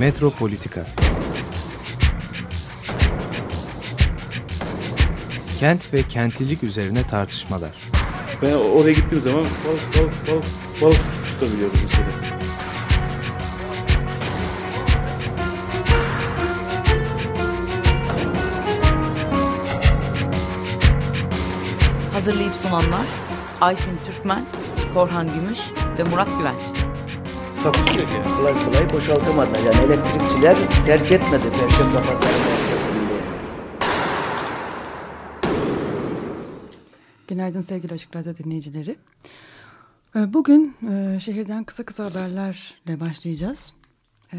Metropolitika Kent ve kentlilik üzerine tartışmalar. Ben oraya gittiğim zaman balık balık balık balık tutabiliyorum mesela. Hazırlayıp sunanlar Aysim Türkmen, Korhan Gümüş ve Murat Güvenç. Takusuyor ki. kolay kolay boşaltamadı. Yani elektrikçiler terk etmedi Perşembe Pazarı merkezini. Günaydın sevgili Açık Radyo dinleyicileri. Ee, Bugün e, şehirden kısa kısa haberlerle başlayacağız. Ee,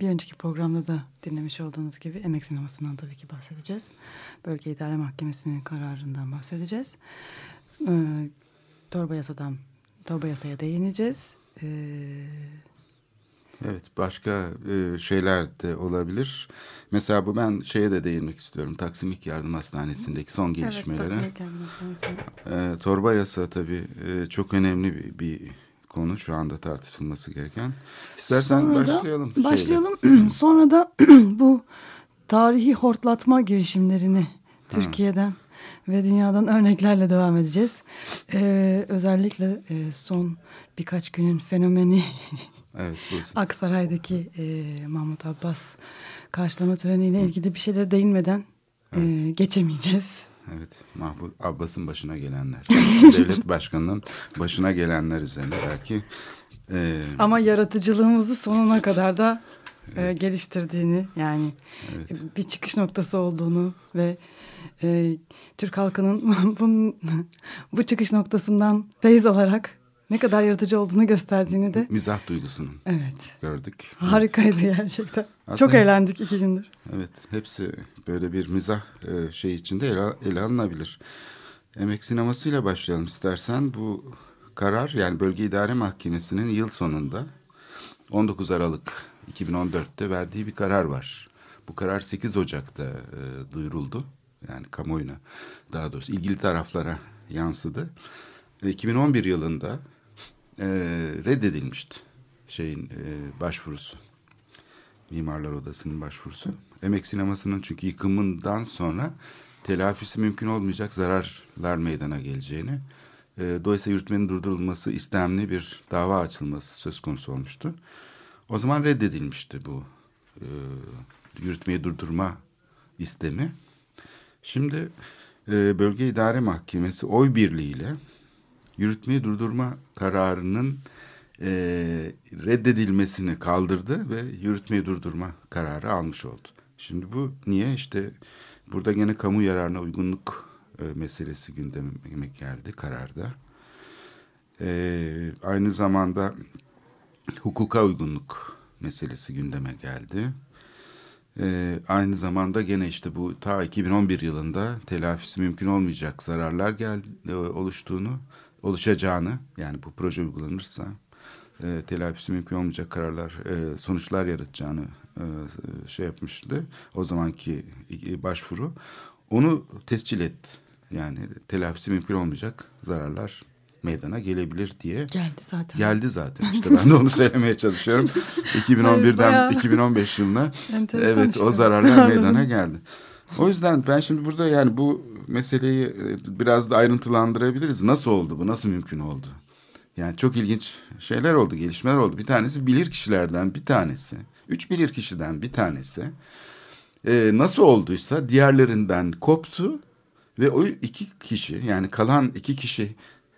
Bir önceki programda da dinlemiş olduğunuz gibi emek sinemasından tabii ki bahsedeceğiz. Bölge İdare Mahkemesi'nin kararından bahsedeceğiz. Ee, Torba yasadan, torba yasaya değineceğiz. Ee, Evet başka e, şeyler de olabilir. Mesela bu ben şeye de değinmek istiyorum. Taksim İlk Yardım Hastanesi'ndeki son gelişmelere. Evet, Taksim Kendine Sensin. E, torba yasa tabii e, çok önemli bir, bir konu şu anda tartışılması gereken. İstersen Sonra da- başlayalım. şeyle. Başlayalım. Sonra da bu tarihi hortlatma girişimlerini Türkiye'den ve dünyadan örneklerle devam edeceğiz. Ee, özellikle e, son birkaç günün fenomeni Evet Aksaray'daki e, Mahmut Abbas karşılama töreniyle ilgili bir şeylere değinmeden e, geçemeyeceğiz. Evet, Mahmut Abbas'ın başına gelenler. Devlet başkanının başına gelenler üzerine belki. e, Ama yaratıcılığımızı sonuna kadar da e, geliştirdiğini yani Evet. e, bir çıkış noktası olduğunu ve e, Türk halkının bunun, bu çıkış noktasından feyiz alarak ne kadar yaratıcı olduğunu gösterdiğini de mizah duygusunun evet gördük. harikaydı gerçekten. Aslında- Çok eğlendik iki gündür. Evet, hepsi böyle bir mizah e, şey içinde ele, ele alınabilir. Emek sinemasıyla başlayalım istersen. Bu karar yani Bölge İdare Mahkemesi'nin yıl sonunda 19 Aralık 2014'te verdiği bir karar var. Bu karar 8 Ocak'ta e, duyuruldu. Yani kamuoyuna daha doğrusu ilgili taraflara yansıdı. Ve 2011 yılında e, reddedilmişti şeyin e, başvurusu. Mimarlar Odası'nın başvurusu. Emek sinemasının çünkü yıkımından sonra telafisi mümkün olmayacak zararlar meydana geleceğini, e, dolayısıyla yürütmenin durdurulması istemli bir dava açılması söz konusu olmuştu. O zaman reddedilmişti bu e, yürütmeyi durdurma istemi. Şimdi e, Bölge İdare Mahkemesi oy birliğiyle yürütmeyi durdurma kararının e, reddedilmesini kaldırdı ve yürütmeyi durdurma kararı almış oldu. Şimdi bu niye? İşte burada gene kamu yararına uygunluk e, meselesi gündeme geldi kararda. E, aynı zamanda hukuka uygunluk meselesi gündeme geldi. Ee, aynı zamanda gene işte bu ta 2011 yılında telafisi mümkün olmayacak zararlar gel, e, oluştuğunu, oluşacağını yani bu proje uygulanırsa e, telafisi mümkün olmayacak kararlar, e, sonuçlar yaratacağını e, şey yapmıştı. O zamanki e, başvuru onu tescil etti. Yani telafisi mümkün olmayacak zararlar meydana gelebilir diye Geldi zaten. geldi zaten. İşte ben de onu söylemeye çalışıyorum. 2011'den bayağı 2015 yılına Enteresan evet işte. o zararlar meydana geldi. O yüzden ben şimdi burada yani bu meseleyi e, biraz da ayrıntılandırabiliriz. Nasıl oldu bu? Nasıl mümkün oldu? Yani çok ilginç şeyler oldu, gelişmeler oldu. Bir tanesi bilir kişilerden bir tanesi, üç bilir kişiden bir tanesi e, nasıl olduysa diğerlerinden koptu ve o iki kişi yani kalan iki kişi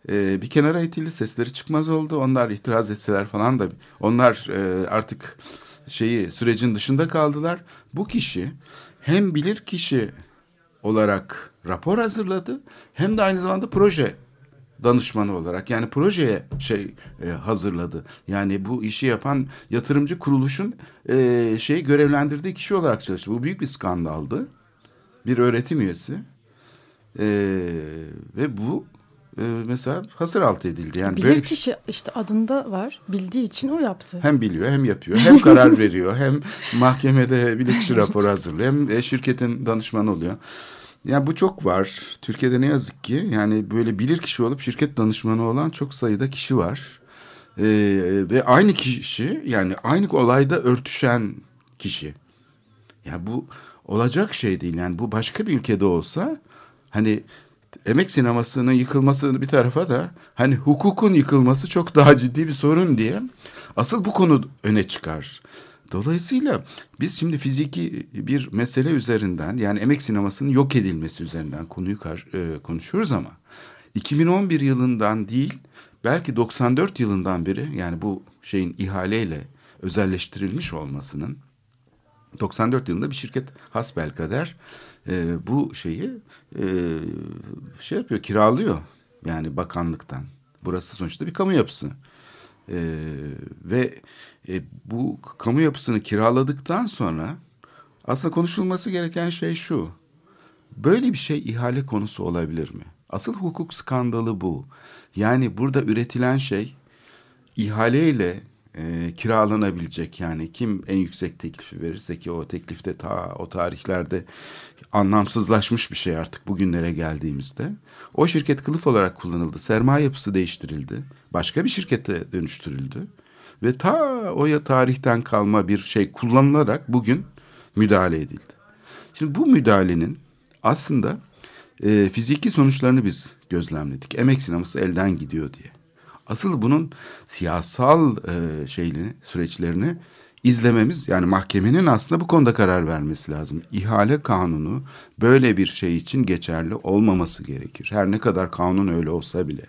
e, bir kenara itildi sesleri çıkmaz oldu. Onlar itiraz etseler falan da onlar e, artık şeyi sürecin dışında kaldılar. Bu kişi hem bilir kişi olarak rapor hazırladı hem de aynı zamanda proje danışmanı olarak yani projeye şey e, hazırladı. Yani bu işi yapan yatırımcı kuruluşun şey görevlendirdiği kişi olarak çalıştı. Bu büyük bir skandaldı. Bir öğretim üyesi. E, ve bu e, mesela hasır altı edildi. Yani Bilir böyle bir- kişi işte adında var. Bildiği için o yaptı. hem biliyor hem yapıyor. Hem karar veriyor hem mahkemede bilirkişi raporu hazırlıyor. Hem e, şirketin danışmanı oluyor. Yani bu çok var. Türkiye'de ne yazık ki yani böyle bilir kişi olup şirket danışmanı olan çok sayıda kişi var. e, ve aynı kişi yani aynı olayda örtüşen kişi. Yani bu olacak şey değil. Yani bu başka bir ülkede olsa hani emek sinemasının yıkılması bir tarafa da hani hukukun yıkılması çok daha ciddi bir sorun diye asıl bu konu öne çıkar. Dolayısıyla biz şimdi fiziki bir mesele üzerinden yani emek sinemasının yok edilmesi üzerinden konuyu e, konuşuyoruz ama 2011 yılından değil belki 94 yılından beri yani bu şeyin ihaleyle özelleştirilmiş olmasının 94 yılında bir şirket hasbelkader e, bu şeyi e, şey yapıyor kiralıyor yani bakanlıktan. Burası sonuçta bir kamu yapısı. E, ve e, bu kamu yapısını kiraladıktan sonra aslında konuşulması gereken şey şu. Böyle bir şey ihale konusu olabilir mi? Asıl hukuk skandalı bu. Yani burada üretilen şey ihaleyle e, kiralanabilecek yani kim en yüksek teklifi verirse ki o teklifte ta o tarihlerde anlamsızlaşmış bir şey artık bugünlere geldiğimizde. O şirket kılıf olarak kullanıldı. Sermaye yapısı değiştirildi. Başka bir şirkete dönüştürüldü. Ve ta o ya tarihten kalma bir şey kullanılarak bugün müdahale edildi. Şimdi bu müdahalenin aslında e, fiziki sonuçlarını biz gözlemledik. Emek sineması elden gidiyor diye. Asıl bunun siyasal e, şeyini, süreçlerini izlememiz yani mahkemenin aslında bu konuda karar vermesi lazım. İhale kanunu böyle bir şey için geçerli olmaması gerekir. Her ne kadar kanun öyle olsa bile.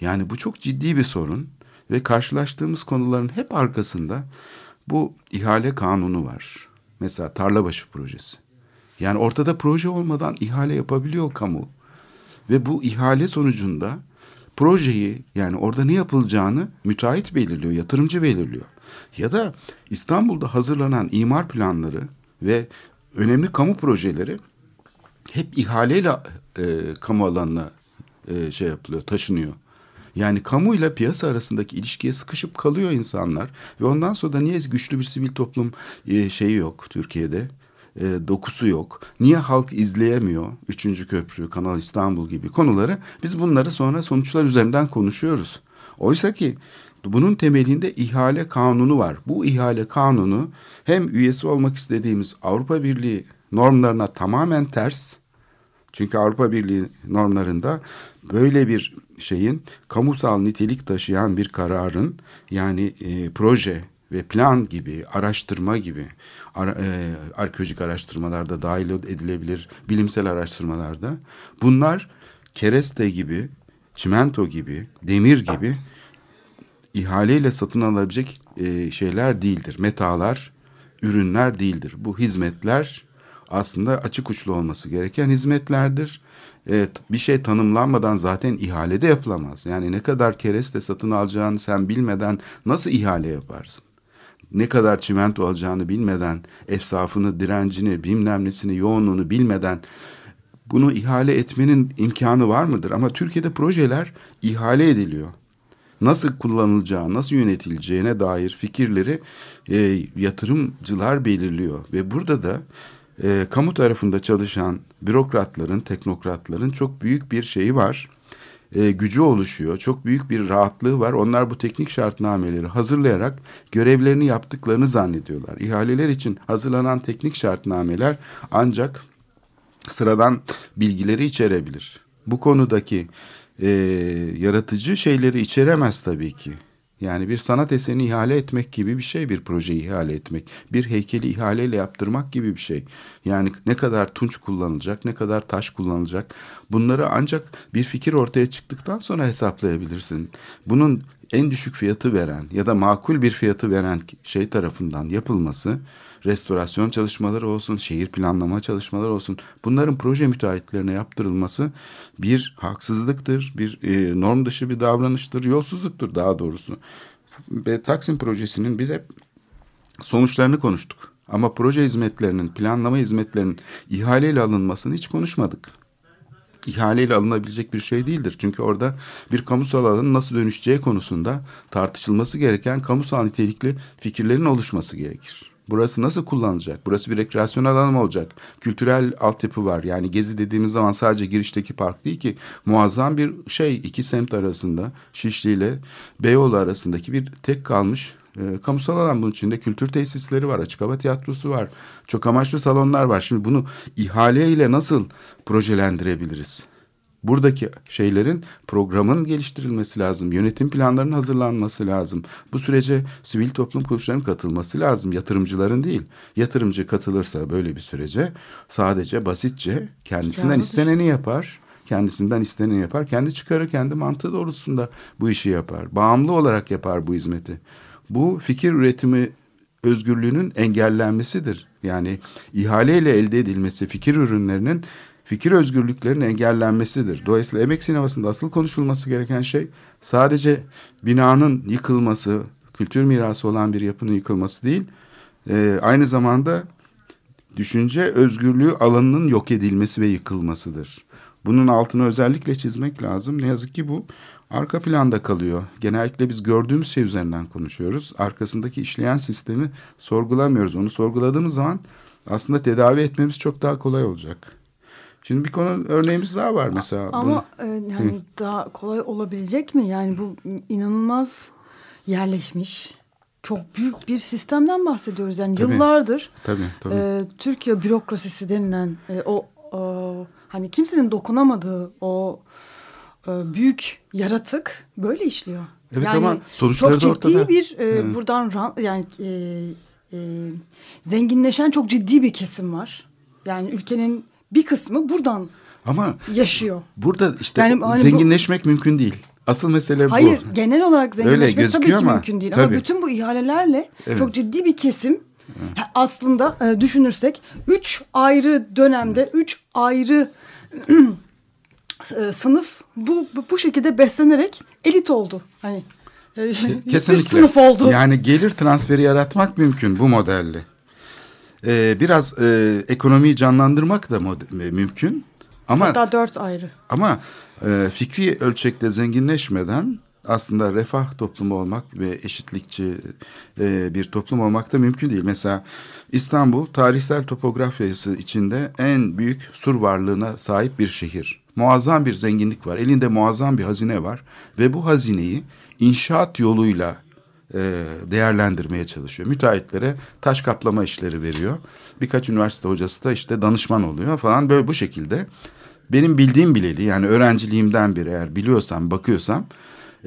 Yani bu çok ciddi bir sorun ve karşılaştığımız konuların hep arkasında bu ihale kanunu var. Mesela Tarlabaşı projesi. Yani ortada proje olmadan ihale yapabiliyor kamu. Ve bu ihale sonucunda projeyi yani orada ne yapılacağını müteahhit belirliyor, yatırımcı belirliyor. Ya da İstanbul'da hazırlanan imar planları ve önemli kamu projeleri hep ihaleyle e, kamu alanına e, şey yapılıyor, taşınıyor. Yani kamuyla piyasa arasındaki ilişkiye sıkışıp kalıyor insanlar ve ondan sonra da niye güçlü bir sivil toplum e, şeyi yok Türkiye'de? E, dokusu yok. Niye halk izleyemiyor? Üçüncü Köprü, Kanal İstanbul gibi konuları. Biz bunları sonra sonuçlar üzerinden konuşuyoruz. Oysa ki bunun temelinde ihale kanunu var. Bu ihale kanunu hem üyesi olmak istediğimiz Avrupa Birliği normlarına tamamen ters. Çünkü Avrupa Birliği normlarında böyle bir şeyin kamusal nitelik taşıyan bir kararın yani e, proje ve plan gibi, araştırma gibi, ara, e, arkeolojik araştırmalarda dahil edilebilir, bilimsel araştırmalarda bunlar kereste gibi, çimento gibi, demir gibi ihaleyle satın alabilecek e, şeyler değildir. Metalar, ürünler değildir. Bu hizmetler aslında açık uçlu olması gereken hizmetlerdir. Evet, bir şey tanımlanmadan zaten ihalede yapılamaz. Yani ne kadar kereste satın alacağını sen bilmeden nasıl ihale yaparsın? Ne kadar çimento alacağını bilmeden, efsafını, direncini, bilmem nesini, yoğunluğunu bilmeden bunu ihale etmenin imkanı var mıdır? Ama Türkiye'de projeler ihale ediliyor nasıl kullanılacağı, nasıl yönetileceğine dair fikirleri e, yatırımcılar belirliyor. Ve burada da e, kamu tarafında çalışan bürokratların, teknokratların çok büyük bir şeyi var. E, gücü oluşuyor. Çok büyük bir rahatlığı var. Onlar bu teknik şartnameleri hazırlayarak görevlerini yaptıklarını zannediyorlar. İhaleler için hazırlanan teknik şartnameler ancak sıradan bilgileri içerebilir. Bu konudaki e, yaratıcı şeyleri içeremez tabii ki. Yani bir sanat eserini ihale etmek gibi bir şey bir projeyi ihale etmek. Bir heykeli ihaleyle yaptırmak gibi bir şey. Yani ne kadar tunç kullanılacak, ne kadar taş kullanılacak. Bunları ancak bir fikir ortaya çıktıktan sonra hesaplayabilirsin. Bunun en düşük fiyatı veren ya da makul bir fiyatı veren şey tarafından yapılması restorasyon çalışmaları olsun, şehir planlama çalışmaları olsun bunların proje müteahhitlerine yaptırılması bir haksızlıktır, bir e, norm dışı bir davranıştır, yolsuzluktur daha doğrusu. Ve Taksim projesinin biz hep sonuçlarını konuştuk. Ama proje hizmetlerinin, planlama hizmetlerinin ihaleyle alınmasını hiç konuşmadık. İhaleyle alınabilecek bir şey değildir. Çünkü orada bir kamusal alanın nasıl dönüşeceği konusunda tartışılması gereken kamusal nitelikli fikirlerin oluşması gerekir. Burası nasıl kullanılacak? Burası bir rekreasyon alanı mı olacak? Kültürel altyapı var. Yani Gezi dediğimiz zaman sadece girişteki park değil ki muazzam bir şey iki semt arasında Şişli ile Beyoğlu arasındaki bir tek kalmış e, kamusal alan bunun içinde kültür tesisleri var, açık hava tiyatrosu var, çok amaçlı salonlar var. Şimdi bunu ihaleyle nasıl projelendirebiliriz? Buradaki şeylerin programın geliştirilmesi lazım. Yönetim planlarının hazırlanması lazım. Bu sürece sivil toplum kuruluşlarının katılması lazım. Yatırımcıların değil. Yatırımcı katılırsa böyle bir sürece sadece basitçe kendisinden Çıkarı isteneni yapar. Kendisinden isteneni yapar. Kendi çıkarı, kendi mantığı doğrultusunda bu işi yapar. Bağımlı olarak yapar bu hizmeti. Bu fikir üretimi özgürlüğünün engellenmesidir. Yani ihaleyle elde edilmesi fikir ürünlerinin fikir özgürlüklerinin engellenmesidir. Dolayısıyla emek sinemasında asıl konuşulması gereken şey sadece binanın yıkılması, kültür mirası olan bir yapının yıkılması değil, e, aynı zamanda düşünce özgürlüğü alanının yok edilmesi ve yıkılmasıdır. Bunun altını özellikle çizmek lazım. Ne yazık ki bu arka planda kalıyor. Genellikle biz gördüğümüz şey üzerinden konuşuyoruz. Arkasındaki işleyen sistemi sorgulamıyoruz. Onu sorguladığımız zaman aslında tedavi etmemiz çok daha kolay olacak. Şimdi bir konu örneğimiz daha var mesela. Ama e, yani daha kolay olabilecek mi? Yani bu inanılmaz yerleşmiş çok büyük bir sistemden bahsediyoruz. Yani Tabii. yıllardır Tabii, tabii. e, Türkiye bürokrasisi denilen e, o, o hani kimsenin dokunamadığı o e, büyük yaratık böyle işliyor. Evet yani ama sonuçları çok da ciddi ortada. bir e, buradan ran- yani e, e, zenginleşen çok ciddi bir kesim var. Yani ülkenin bir kısmı buradan Ama yaşıyor. burada işte Yani hani bu- zenginleşmek mümkün değil. Asıl mesele Hayır bu. genel olarak zenginleşmek tabii ki ama, mümkün değil. tabii. Ama bütün bu ihalelerle Evet. çok ciddi bir kesim ha, aslında e, düşünürsek üç ayrı dönemde üç ayrı e, sınıf bu, bu bu şekilde beslenerek elit oldu. Hani e, Kesinlikle. sınıf oldu. Yani gelir transferi yaratmak mümkün bu modelle. Ee, biraz e, ekonomiyi canlandırmak da e, mümkün. Ama Hatta dört ayrı. ama e, fikri ölçekte zenginleşmeden aslında refah toplumu olmak ve eşitlikçi e, bir toplum olmak da mümkün değil. Mesela İstanbul tarihsel topografyası içinde en büyük sur varlığına sahip bir şehir. Muazzam bir zenginlik var. Elinde muazzam bir hazine var ve bu hazineyi inşaat yoluyla e, değerlendirmeye çalışıyor. Müteahhitlere taş kaplama işleri veriyor. Birkaç üniversite hocası da işte danışman oluyor falan böyle bu şekilde. Benim bildiğim bileli yani öğrenciliğimden beri eğer biliyorsam bakıyorsam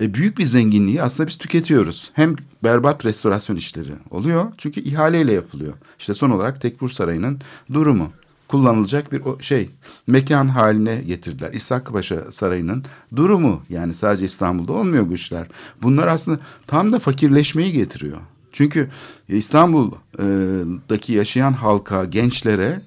e, büyük bir zenginliği aslında biz tüketiyoruz. Hem berbat restorasyon işleri oluyor çünkü ihaleyle yapılıyor. İşte son olarak Tekfur Sarayı'nın durumu kullanılacak bir şey mekan haline getirdiler. İshak Paşa Sarayı'nın durumu yani sadece İstanbul'da olmuyor bu işler. Bunlar aslında tam da fakirleşmeyi getiriyor. Çünkü İstanbul'daki yaşayan halka, gençlere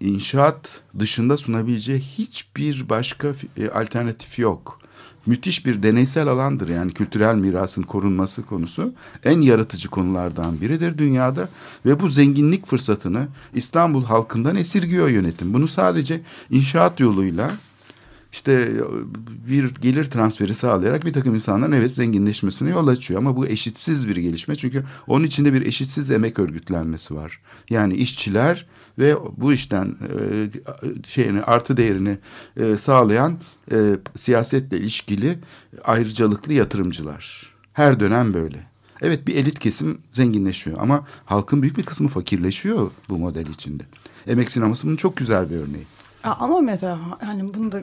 inşaat dışında sunabileceği hiçbir başka e, alternatif yok. Müthiş bir deneysel alandır yani kültürel mirasın korunması konusu en yaratıcı konulardan biridir dünyada ve bu zenginlik fırsatını İstanbul halkından esirgiyor yönetim. Bunu sadece inşaat yoluyla işte bir gelir transferi sağlayarak bir takım insanların evet zenginleşmesine yol açıyor. Ama bu eşitsiz bir gelişme çünkü onun içinde bir eşitsiz emek örgütlenmesi var. Yani işçiler ve bu işten e, şeyini artı değerini e, sağlayan e, siyasetle ilişkili ayrıcalıklı yatırımcılar. Her dönem böyle. Evet bir elit kesim zenginleşiyor ama halkın büyük bir kısmı fakirleşiyor bu model içinde. Emek sineması bunun çok güzel bir örneği. Ama mesela hani bunu da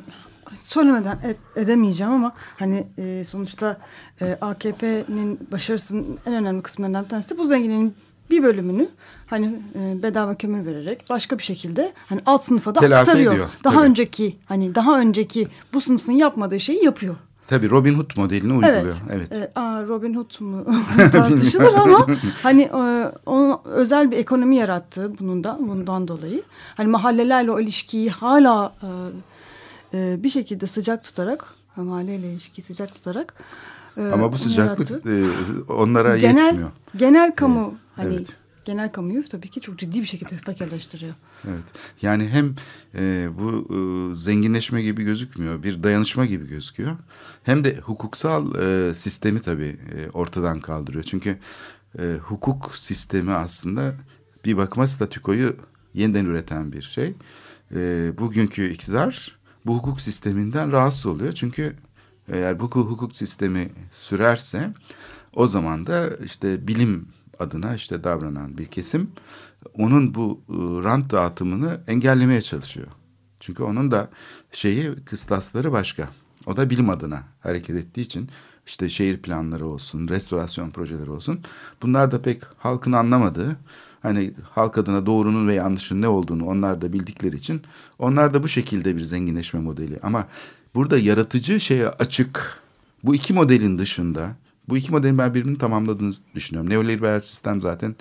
söylemeden edemeyeceğim ama hani e, sonuçta e, AKP'nin başarısının en önemli kısımlarından bir tanesi de bu zenginliğin bir bölümünü hani e, bedava kömür vererek başka bir şekilde hani alt sınıfa da Telafi aktarıyor. ediyor, daha tabii. önceki hani daha önceki bu sınıfın yapmadığı şeyi yapıyor. Tabii Robin Hood modelini uyguluyor. Evet. Evet. E, aa, Robin Hood mu tartışılır ama hani e, onun özel bir ekonomi yarattı bunun da bundan dolayı. Hani mahallelerle o ilişkiyi hala e, e, bir şekilde sıcak tutarak mahalleyle ilişkiyi sıcak tutarak Ama bu sıcaklık e, onlara genel yetmiyor. genel kamu hani evet. genel kamuyu tabii ki çok ciddi bir şekilde fakirleştiriyor. Evet. Yani hem e, bu e, zenginleşme gibi gözükmüyor, bir dayanışma gibi gözüküyor. Hem de hukuksal e, sistemi tabii e, ortadan kaldırıyor. Çünkü e, hukuk sistemi aslında bir bakıma statükoyu yeniden üreten bir şey. E, bugünkü iktidar bu hukuk sisteminden rahatsız oluyor. Çünkü eğer bu hukuk sistemi sürerse o zaman da işte bilim adına işte davranan bir kesim onun bu e, rant dağıtımını engellemeye çalışıyor. Çünkü onun da şeyi kıstasları başka. O da bilim adına hareket ettiği için işte şehir planları olsun, restorasyon projeleri olsun. Bunlar da pek halkın anlamadığı, hani halk adına doğrunun ve yanlışın ne olduğunu onlar da bildikleri için onlar da bu şekilde bir zenginleşme modeli. Ama burada yaratıcı şeye açık bu iki modelin dışında bu iki modelin ben birbirini tamamladığını düşünüyorum. Neoliberal sistem zaten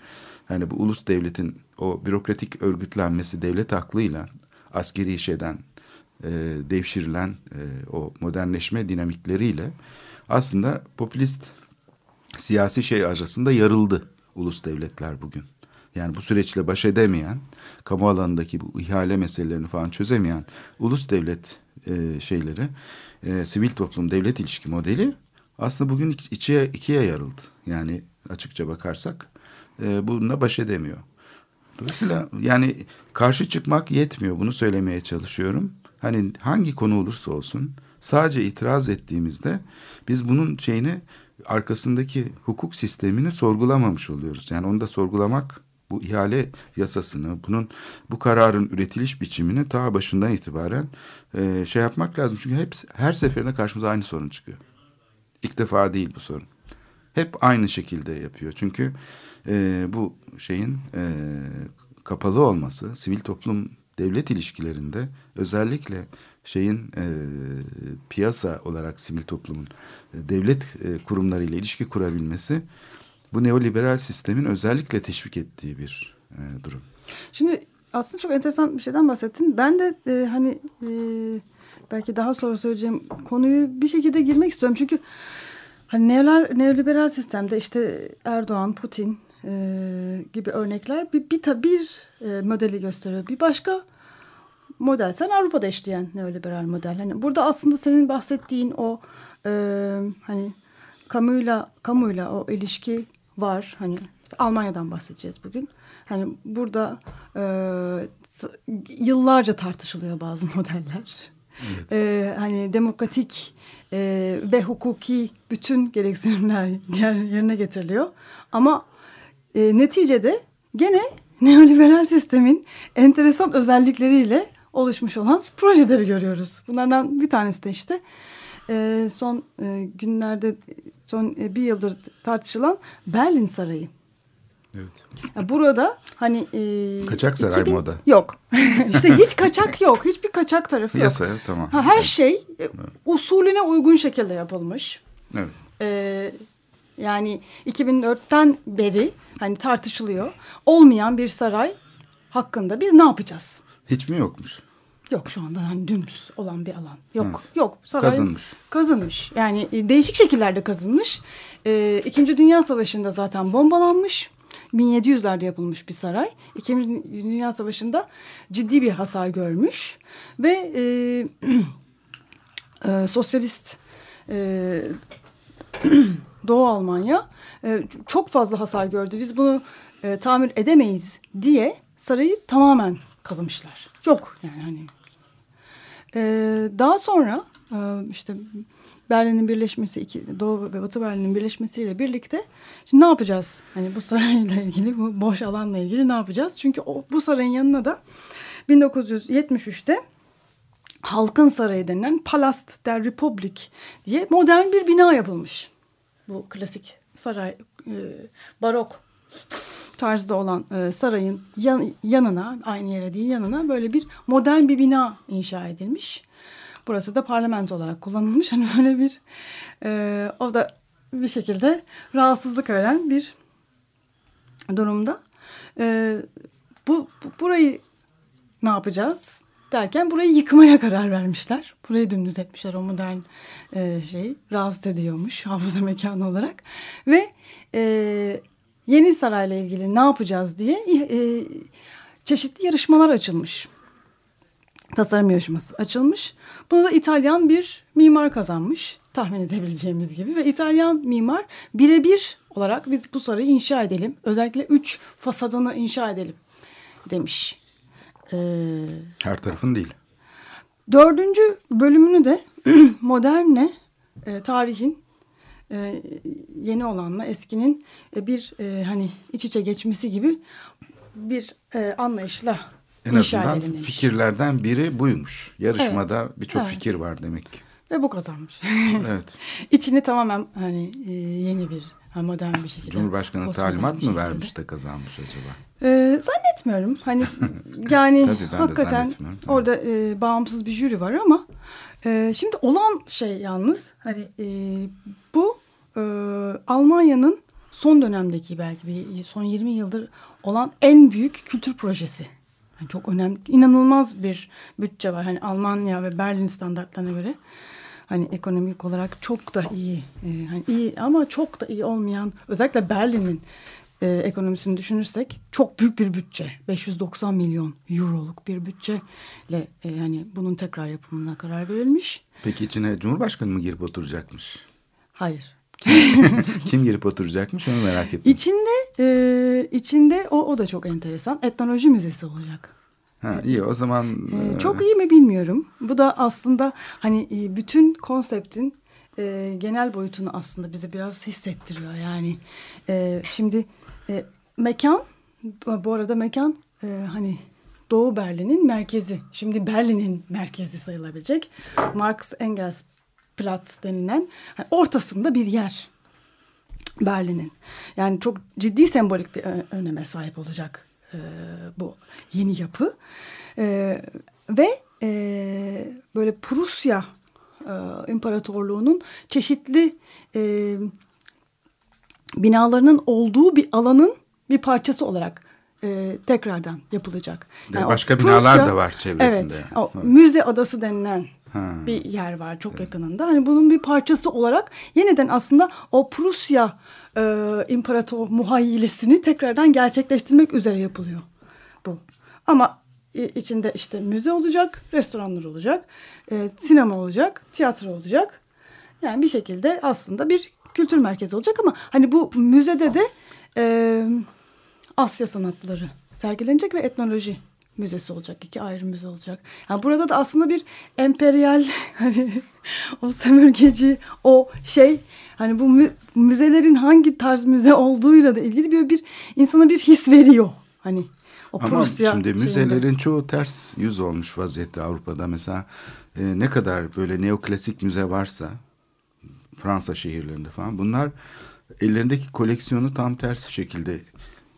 hani bu ulus devletin o bürokratik örgütlenmesi devlet aklıyla askeri şeyden e, devşirilen e, o modernleşme dinamikleriyle aslında popülist siyasi şey arasında yarıldı ulus devletler bugün. Yani bu süreçle baş edemeyen, kamu alanındaki bu ihale meselelerini falan çözemeyen ulus devlet e, şeyleri, e, sivil toplum devlet ilişki modeli aslında bugün içe, ikiye yarıldı. Yani açıkça bakarsak e, bununla baş edemiyor. Dolayısıyla yani karşı çıkmak yetmiyor. Bunu söylemeye çalışıyorum. Hani hangi konu olursa olsun sadece itiraz ettiğimizde biz bunun şeyini arkasındaki hukuk sistemini sorgulamamış oluyoruz. Yani onu da sorgulamak bu ihale yasasını, bunun bu kararın üretiliş biçimini ta başından itibaren e, şey yapmak lazım. Çünkü hep her seferinde karşımıza aynı sorun çıkıyor. İlk defa değil bu sorun. Hep aynı şekilde yapıyor. Çünkü e, bu şeyin e, kapalı olması, sivil toplum devlet ilişkilerinde özellikle şeyin e, piyasa olarak sivil toplumun e, devlet e, kurumlarıyla ilişki kurabilmesi bu neoliberal sistemin özellikle teşvik ettiği bir e, durum. Şimdi aslında çok enteresan bir şeyden bahsettin. Ben de e, hani e, belki daha sonra söyleyeceğim konuyu bir şekilde girmek istiyorum. Çünkü hani neoler, neoliberal sistemde işte Erdoğan, Putin e, gibi örnekler bir bir, bir e, modeli gösteriyor. Bir başka model sen Avrupa'da işleyen neoliberal model. Hani burada aslında senin bahsettiğin o e, hani kamuyla kamuyla o ilişki var. Hani Almanya'dan bahsedeceğiz bugün. Hani burada e, yıllarca tartışılıyor bazı modeller. Evet. E, hani demokratik e, ve hukuki bütün gereksinimler yerine getiriliyor. Ama e, neticede gene neoliberal sistemin enteresan özellikleriyle oluşmuş olan projeleri görüyoruz. Bunlardan bir tanesi de işte e, son e, günlerde son e, bir yıldır tartışılan Berlin Sarayı. Evet. Yani burada hani e, kaçak saray 2000, moda. Yok. işte hiç kaçak yok. Hiçbir kaçak tarafı yok. Yasa tamam. Ha, her evet. şey e, evet. usulüne uygun şekilde yapılmış. Evet. Ee, yani 2004'ten beri hani tartışılıyor. Olmayan bir saray hakkında biz ne yapacağız? Hiç mi yokmuş? Yok şu anda hani dümdüz olan bir alan. Yok Hı. yok. Saray kazınmış. Kazınmış. Yani e, değişik şekillerde kazınmış. Ee, İkinci Dünya Savaşı'nda zaten bombalanmış. 1700'lerde yapılmış bir saray. İkinci Dünya Savaşı'nda ciddi bir hasar görmüş. Ve e, e, sosyalist e, Doğu Almanya e, çok fazla hasar gördü. Biz bunu e, tamir edemeyiz diye sarayı tamamen kazımışlar. Yok yani hani. E, daha sonra e, işte Berlin'in birleşmesi, iki, Doğu ve Batı Berlin'in birleşmesiyle birlikte şimdi ne yapacağız? Hani bu sarayla ilgili, bu boş alanla ilgili ne yapacağız? Çünkü o, bu sarayın yanına da 1973'te Halkın Sarayı denilen Palast der Republik diye modern bir bina yapılmış. Bu klasik saray, e, barok tarzda olan e, sarayın yan, yanına, aynı yere değil yanına böyle bir modern bir bina inşa edilmiş. Burası da parlamento olarak kullanılmış. Hani böyle bir e, o da bir şekilde rahatsızlık veren bir durumda. E, bu, bu burayı ne yapacağız derken burayı yıkmaya karar vermişler. Burayı dümdüz etmişler o modern e, şey rahatsız ediyormuş hafıza mekanı olarak ve e, Yeni Saray'la ilgili ne yapacağız diye e, çeşitli yarışmalar açılmış. tasarım yarışması açılmış. Bunu da İtalyan bir mimar kazanmış tahmin edebileceğimiz gibi ve İtalyan mimar birebir olarak biz bu sarayı inşa edelim. Özellikle üç fasadını inşa edelim demiş. Ee, Her tarafın değil. dördüncü bölümünü de modernle e, tarihin e, yeni olanla eskinin e, bir e, hani iç içe geçmesi gibi bir e, anlayışla En azından edelim demiş. fikirlerden biri buymuş. Yarışmada birçok Evet. fikir var demek ki. Ve bu kazanmış. Evet. İçini tamamen hani e, yeni bir hani modern bir şekilde. Cumhurbaşkanı talimat mı vermiş de kazanmış acaba? Ee, zannetmiyorum. Hani yani Tabii ben de hakikaten zannetmiyorum. orada e, bağımsız bir jüri var ama e, şimdi olan şey yalnız hani e, bu e, Almanya'nın son dönemdeki belki bir son 20 yıldır olan en büyük kültür projesi. Yani çok önemli, inanılmaz bir bütçe var. Hani Almanya ve Berlin standartlarına göre hani ekonomik olarak çok da iyi, e, hani iyi ama çok da iyi olmayan özellikle Berlin'in e, ekonomisini düşünürsek çok büyük bir bütçe. 590 milyon euroluk bir bütçeyle e, yani bunun tekrar yapımına karar verilmiş. Peki içine Cumhurbaşkanı mı girip oturacakmış? Hayır. Kim girip oturacakmış onu merak ettim. İçinde e, içinde o, o da çok enteresan. Etnoloji müzesi olacak. Ha, iyi o zaman Ee, e, çok iyi mi bilmiyorum. Bu da aslında hani e, bütün konseptin e, genel boyutunu aslında bize biraz hissettiriyor. Yani e, şimdi e, mekan bu arada mekan e, hani Doğu Berlin'in merkezi. Şimdi Berlin'in merkezi sayılabilecek. Marx Engels Platz denilen hani ortasında bir yer. Berlin'in. Yani çok ciddi sembolik bir öneme sahip olacak e, bu yeni yapı. E, ve e, böyle Prusya e, İmparatorluğu'nun çeşitli e, binalarının olduğu bir alanın bir parçası olarak e, tekrardan yapılacak. O başka binalar da var çevresinde. Evet, o Evet. müze adası denilen Ha. bir yer var çok yakınında. Hani bunun bir parçası olarak yeniden aslında o Prusya e, imparator muhayyilesini tekrardan gerçekleştirmek üzere yapılıyor bu. Ama içinde işte müze olacak, restoranlar olacak, e, sinema olacak, tiyatro olacak. Yani bir şekilde aslında bir kültür merkezi olacak ama hani bu müzede de e, Asya sanatları sergilenecek ve etnoloji müzesi olacak. iki ayrı müze olacak. Yani burada da aslında bir emperyal hani o sömürgeci o şey hani bu mü- müzelerin hangi tarz müze olduğuyla da ilgili bir bir insana bir his veriyor. Hani o Ama Prusya şimdi şeyinde. müzelerin çoğu ters yüz olmuş vaziyette Avrupa'da. Mesela e, ne kadar böyle neoklasik müze varsa Fransa şehirlerinde falan bunlar ellerindeki koleksiyonu tam tersi şekilde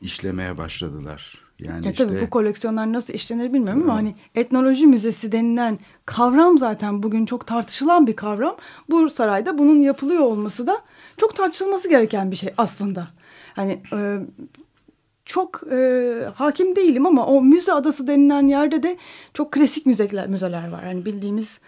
işlemeye başladılar. Yani Ya işte tabii bu koleksiyonlar nasıl işlenir bilmiyorum ama hani etnoloji müzesi denilen kavram zaten bugün çok tartışılan bir kavram. Bu sarayda bunun yapılıyor olması da çok tartışılması gereken bir şey aslında. Hani e, çok e, hakim değilim ama o müze adası denilen yerde de çok klasik müzeler müzeler var. Yani bildiğimiz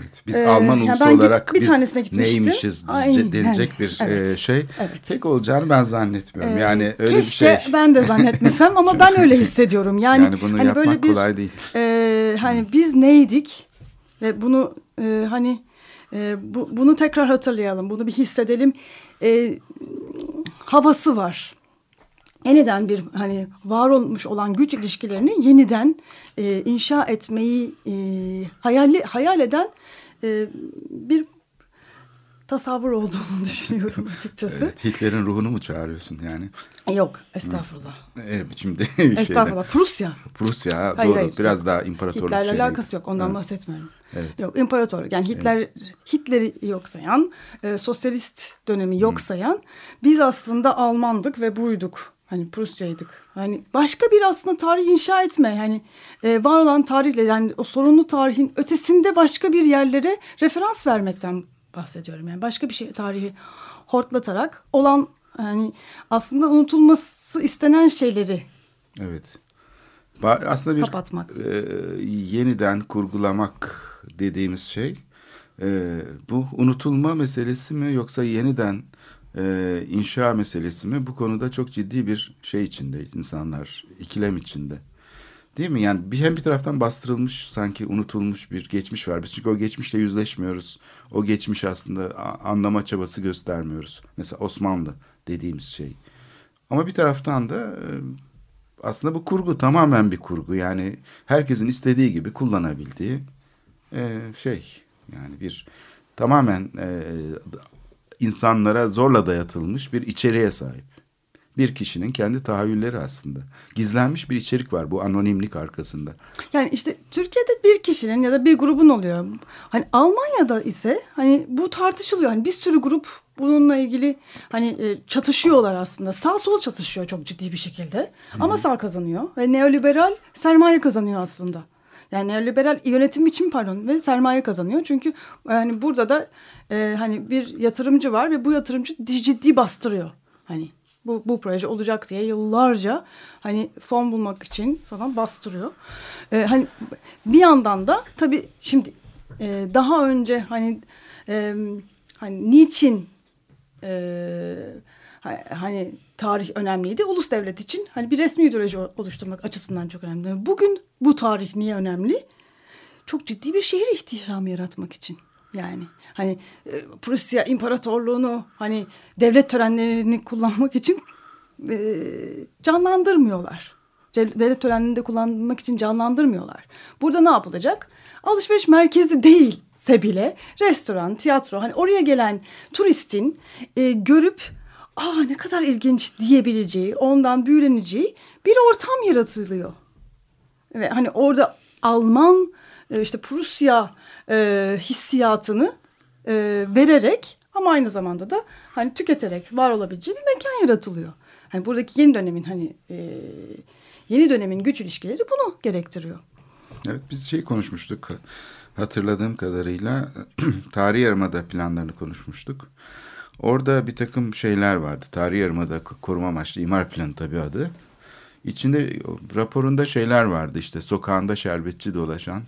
evet, biz Ee, Alman ya ulusu olarak bir biz tanesine gitmiştim. neymişiz diye- denilecek bir Evet. e, şey Evet. pek olacağını ben zannetmiyorum. Ee, yani öyle keşke bir şey. ben de zannetmesem ama ben öyle hissediyorum. Yani, Yani bunu hani yapmak böyle bir, kolay değil. e, hani biz neydik ve bunu e, hani e, bu, bunu tekrar hatırlayalım, bunu bir hissedelim. E, havası var. Yeniden bir hani var olmuş olan güç ilişkilerini yeniden e, inşa etmeyi e, hayali, hayal eden e, bir tasavvur olduğunu düşünüyorum açıkçası. Evet, Hitler'in ruhunu mu çağırıyorsun yani? Yok estağfurullah. E, şimdi Estağfurullah. Prusya. Prusya Hayır, doğru hayır. biraz daha imparatorluk Hitler'le şeyleri. alakası yok. Ondan Evet. bahsetmiyorum. Evet. Yok imparator. Yani Hitler Hitler'i yok sayan, e, sosyalist dönemi yok sayan biz aslında Almandık ve buyduk. Hani Prusya'ydık. Hani başka bir aslında tarih inşa etme. Yani e, var olan tarihle yani o sorunlu tarihin ötesinde başka bir yerlere referans vermekten bahsediyorum. Yani başka bir şey tarihi hortlatarak olan yani aslında unutulması istenen şeyleri Evet. Aslında bir Kapatmak. e, yeniden kurgulamak dediğimiz şey e, bu unutulma meselesi mi yoksa yeniden e, inşa meselesi mi bu konuda çok ciddi bir şey içinde insanlar ikilem içinde. Değil mi? Yani bir, hem bir taraftan bastırılmış sanki unutulmuş bir geçmiş var. Biz çünkü o geçmişle yüzleşmiyoruz. O geçmiş aslında anlama çabası göstermiyoruz. Mesela Osmanlı dediğimiz şey. Ama bir taraftan da e, aslında bu kurgu tamamen bir kurgu. Yani herkesin istediği gibi kullanabildiği e, şey. Yani bir tamamen e, insanlara zorla dayatılmış bir içeriğe sahip bir kişinin kendi tahayyülleri aslında. Gizlenmiş bir içerik var bu anonimlik arkasında. Yani işte Türkiye'de bir kişinin ya da bir grubun oluyor. Hani Almanya'da ise hani bu tartışılıyor. Hani bir sürü grup bununla ilgili hani e, çatışıyorlar aslında. Sağ sol çatışıyor çok ciddi bir şekilde. Ama sağ kazanıyor ve neoliberal sermaye kazanıyor aslında. Yani neoliberal yönetim için pardon ve sermaye kazanıyor. Çünkü yani burada da e, hani bir yatırımcı var ve bu yatırımcı ciddi bastırıyor. Hani bu, bu proje olacak diye yıllarca hani fon bulmak için falan bastırıyor. Ee, hani bir yandan da tabii şimdi e, daha önce hani e, hani niçin e, hani tarih önemliydi? Ulus devlet için hani bir resmi ideoloji oluşturmak açısından çok önemli. Bugün bu tarih niye önemli? Çok ciddi bir şehir ihtişamı yaratmak için. Yani hani e, Prusya İmparatorluğunu hani devlet törenlerini kullanmak için e, canlandırmıyorlar. Devlet törenlerinde kullanmak için canlandırmıyorlar. Burada ne yapılacak? Alışveriş merkezi değilse bile restoran, tiyatro hani oraya gelen turistin e, görüp aa ne kadar ilginç diyebileceği, ondan büyüleneceği bir ortam yaratılıyor. Ve hani orada Alman e, işte Prusya e, hissiyatını e, vererek ama aynı zamanda da hani tüketerek var olabileceği bir mekan yaratılıyor. Hani buradaki yeni dönemin hani e, yeni dönemin güç ilişkileri bunu gerektiriyor. Evet biz şey konuşmuştuk hatırladığım kadarıyla tarih yarımada planlarını konuşmuştuk. Orada bir takım şeyler vardı. Tarih yarımada koruma amaçlı imar planı tabii adı. İçinde raporunda şeyler vardı işte sokağında şerbetçi dolaşan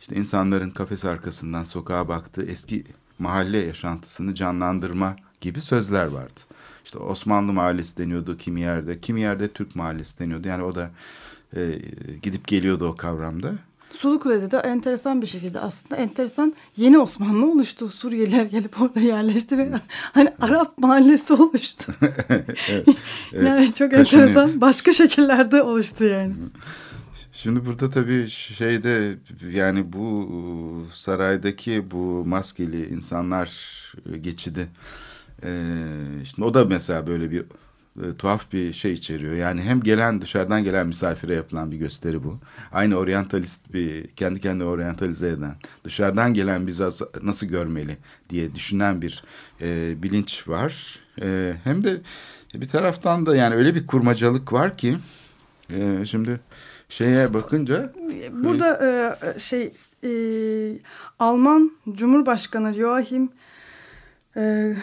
işte insanların kafes arkasından sokağa baktığı eski mahalle yaşantısını canlandırma gibi sözler vardı. İşte Osmanlı mahallesi deniyordu kimi yerde, kimi yerde Türk mahallesi deniyordu. Yani o da e, gidip geliyordu o kavramda. Sulukule'de de enteresan bir şekilde aslında enteresan yeni Osmanlı oluştu. Suriyeliler gelip orada yerleşti ve hani Arap mahallesi oluştu. evet, evet. yani çok enteresan başka şekillerde oluştu yani. Şimdi burada tabii şeyde yani bu saraydaki bu maskeli insanlar geçidi ee, şimdi o da mesela böyle bir e, tuhaf bir şey içeriyor. Yani hem gelen dışarıdan gelen misafire yapılan bir gösteri bu. Aynı oryantalist bir kendi kendine oryantalize eden dışarıdan gelen bizi nasıl görmeli diye düşünen bir e, bilinç var. E, hem de bir taraftan da yani öyle bir kurmacalık var ki e, şimdi şeye bakınca burada e, şey e, Alman Cumhurbaşkanı Joachim e,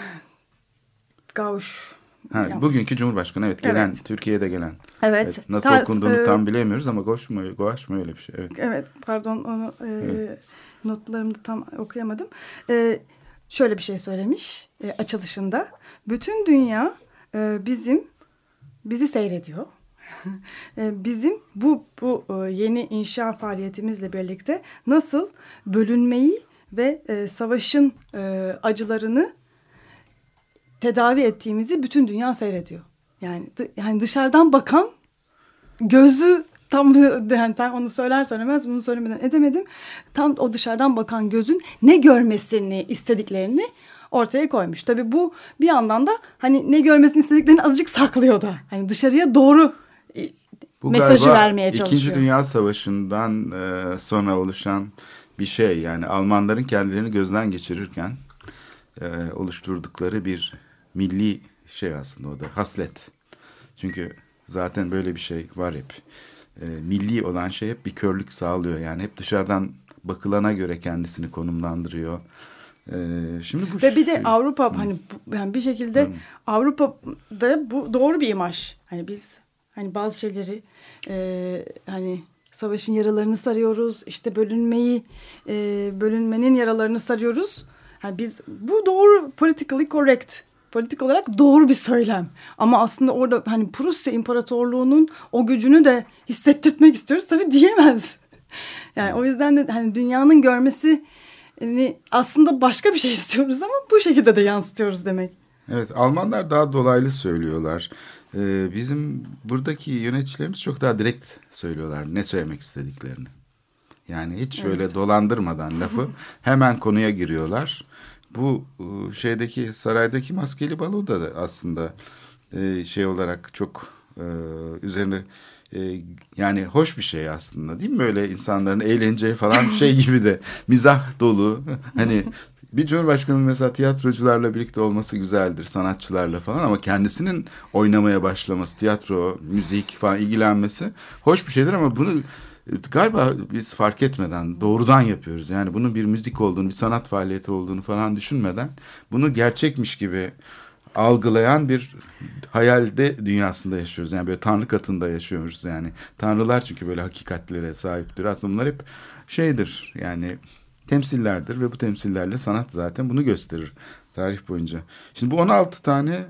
Gauş. Ha, bugünkü Cumhurbaşkanı evet gelen evet. Türkiye'de gelen. Evet. evet nasıl Ta, okunduğunu e, tam bilemiyoruz ama Goş mu, Goş mu öyle bir şey. Evet, evet pardon onu e, evet. notlarımda tam okuyamadım. E, şöyle bir şey söylemiş e, açılışında. Bütün dünya e, bizim bizi seyrediyor. E, bizim bu bu e, yeni inşa faaliyetimizle birlikte nasıl bölünmeyi ve e, savaşın e, acılarını tedavi ettiğimizi bütün dünya seyrediyor. Yani yani dışarıdan bakan gözü tam yani sen onu söyler söylemez bunu söylemeden edemedim. Tam o dışarıdan bakan gözün ne görmesini istediklerini ortaya koymuş. Tabii bu bir yandan da hani ne görmesini istediklerini azıcık saklıyor da. Hani dışarıya doğru e, bu mesajı vermeye çalışıyor. İkinci Dünya Savaşı'ndan e, sonra oluşan bir şey. Yani Almanların kendilerini gözden geçirirken e, oluşturdukları bir milli şey aslında o da haslet. Çünkü zaten böyle bir şey var hep. E, milli olan şey hep bir körlük sağlıyor. Yani hep dışarıdan bakılana göre kendisini konumlandırıyor. E, şimdi bu ve bir de Avrupa hani yani bir şekilde Hı. Avrupa'da bu doğru bir imaj. Hani biz hani bazı şeyleri e, hani savaşın yaralarını sarıyoruz. işte bölünmeyi e, bölünmenin yaralarını sarıyoruz. Yani biz bu doğru politically correct politik olarak doğru bir söylem. Ama aslında orada hani Prusya İmparatorluğu'nun o gücünü de hissettirmek istiyoruz. Tabii diyemez. Yani o yüzden de hani dünyanın görmesi yani aslında başka bir şey istiyoruz ama bu şekilde de yansıtıyoruz demek. Evet Almanlar daha dolaylı söylüyorlar. Ee, bizim buradaki yöneticilerimiz çok daha direkt söylüyorlar ne söylemek istediklerini. Yani hiç öyle Evet. dolandırmadan lafı hemen konuya giriyorlar. Bu e, şeydeki saraydaki maskeli balo da da aslında e, şey olarak çok e, üzerine yani hoş bir şey aslında değil mi? Böyle insanların eğleneceği falan şey gibi de mizah dolu. Hani bir cumhurbaşkanının mesela tiyatrocularla birlikte olması güzeldir, sanatçılarla falan ama kendisinin oynamaya başlaması, tiyatro, müzik falan ilgilenmesi hoş bir şeydir ama bunu galiba biz fark etmeden doğrudan yapıyoruz. Yani bunun bir müzik olduğunu, bir sanat faaliyeti olduğunu falan düşünmeden bunu gerçekmiş gibi algılayan bir hayalde dünyasında yaşıyoruz. Yani böyle tanrı katında yaşıyoruz yani. Tanrılar çünkü böyle hakikatlere sahiptir. Aslında bunlar hep şeydir yani temsillerdir ve bu temsillerle sanat zaten bunu gösterir tarih boyunca. Şimdi bu 16 tane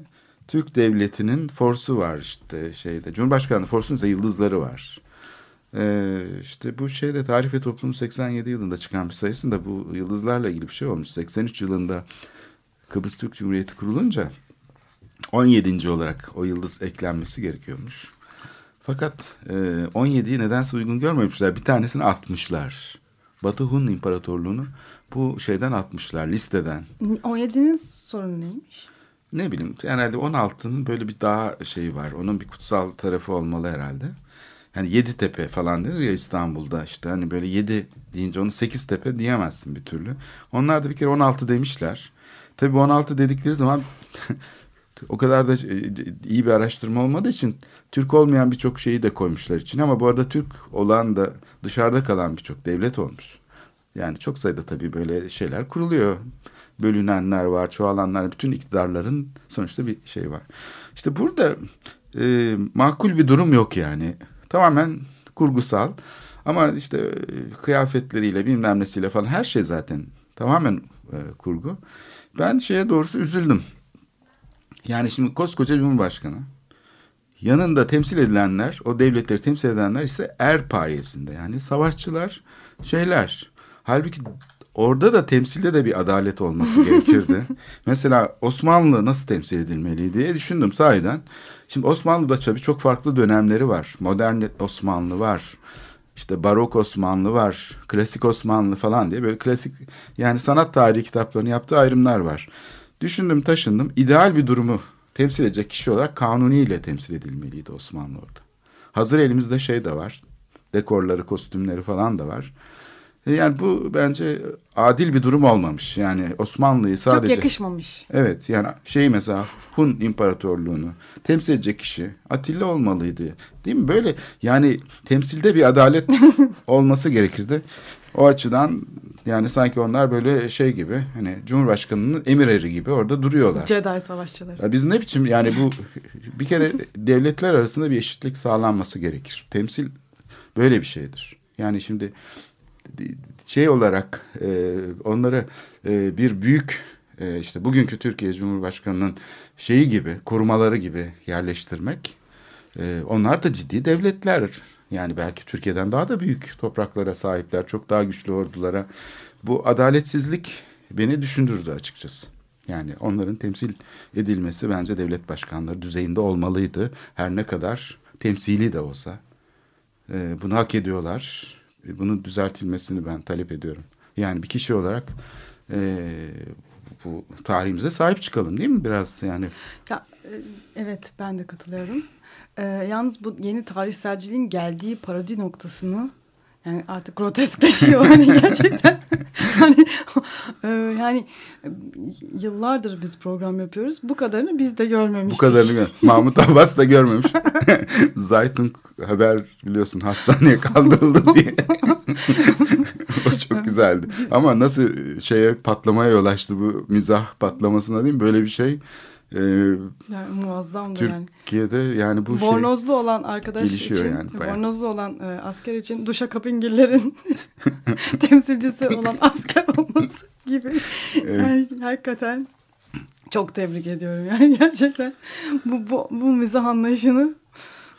Türk devletinin forsu var işte şeyde. Cumhurbaşkanlığı forsunun da yıldızları var. Ee, işte bu şeyde Tarih ve Toplum 87 yılında çıkan bir sayısında bu yıldızlarla ilgili bir şey olmuş. 83 yılında Kıbrıs Türk Cumhuriyeti kurulunca 17. olarak o yıldız eklenmesi gerekiyormuş. Fakat e, 17'yi nedense uygun görmemişler. Bir tanesini atmışlar. Batı Hun İmparatorluğu'nu bu şeyden atmışlar listeden. 17'nin sorunu neymiş? Ne bileyim herhalde 16'nın böyle bir daha şeyi var. Onun bir kutsal tarafı olmalı herhalde. Yani yedi tepe falan denir ya İstanbul'da işte hani böyle yedi deyince onu sekiz tepe diyemezsin bir türlü. Onlar da bir kere 16 demişler. Tabii bu 16 dedikleri zaman o kadar da e, iyi bir araştırma olmadığı için Türk olmayan birçok şeyi de koymuşlar için ama bu arada Türk olan da dışarıda kalan birçok devlet olmuş. Yani çok sayıda tabii böyle şeyler kuruluyor. Bölünenler var, çoğalanlar, bütün iktidarların sonuçta bir şey var. İşte burada e, makul bir durum yok yani. Tamamen kurgusal. Ama işte e, kıyafetleriyle bilmem nesiyle falan her şey zaten tamamen e, kurgu. Ben şeye doğrusu üzüldüm. Yani şimdi koskoca Cumhurbaşkanı yanında temsil edilenler, o devletleri temsil edenler ise er payesinde. Yani savaşçılar şeyler. Halbuki orada da temsilde de bir adalet olması gerekirdi. Mesela Osmanlı nasıl temsil edilmeli diye düşündüm sahiden. Şimdi Osmanlı'da tabii çok farklı dönemleri var. Modern Osmanlı var. İşte barok Osmanlı var, klasik Osmanlı falan diye böyle klasik yani sanat tarihi kitaplarını yaptığı ayrımlar var. Düşündüm taşındım ideal bir durumu temsil edecek kişi olarak Kanuni ile temsil edilmeliydi Osmanlı orada. Hazır elimizde şey de var. Dekorları, kostümleri falan da var. E, Yani bu bence adil bir durum olmamış. Yani Osmanlı'yı sadece... Çok yakışmamış. Evet yani şey mesela Hun İmparatorluğunu temsil edecek kişi Atilla olmalıydı. Değil mi? Böyle yani temsilde bir adalet olması gerekirdi. O açıdan yani sanki onlar böyle şey gibi hani Cumhurbaşkanı'nın emir eri gibi orada duruyorlar. Jedi savaşçıları. Ya biz ne biçim yani bu bir kere devletler arasında bir eşitlik sağlanması gerekir. Temsil böyle bir şeydir. Yani şimdi şey olarak e, onları e, bir büyük e, işte bugünkü Türkiye Cumhurbaşkanı'nın şeyi gibi korumaları gibi yerleştirmek e, onlar da ciddi devletler. Yani belki Türkiye'den daha da büyük topraklara sahipler, çok daha güçlü ordulara. Bu adaletsizlik beni düşündürdü açıkçası. Yani onların temsil edilmesi bence devlet başkanları düzeyinde olmalıydı. Her ne kadar temsili de olsa. E, bunu hak ediyorlar. E, bunun düzeltilmesini ben talep ediyorum. Yani bir kişi olarak e, bu tarihimize sahip çıkalım değil mi biraz yani? Ya, e, evet ben de katılıyorum. E, yalnız bu yeni tarihselciliğin geldiği parodi noktasını yani artık groteskleşiyor hani gerçekten. hani e, yani e, yıllardır biz program yapıyoruz. Bu kadarını biz de Bu görmemiştik. kadarını gör- Mahmut Abbas da görmemiş. Zaytun haber biliyorsun hastaneye kaldırıldı diye. o çok güzeldi. Ama nasıl şeye patlamaya yol açtı bu mizah patlamasına değil mi? Böyle bir şey. Ee, Yani muazzamdı yani. Türkiye'de yani bu şey Bornozlu olan arkadaş gelişiyor için, yani bayağı. bornozlu olan e, asker için Duşa Kapingillerin temsilcisi olan asker olması gibi. Yani hakikaten Çok tebrik ediyorum yani gerçekten. Bu, bu, bu mizah anlayışını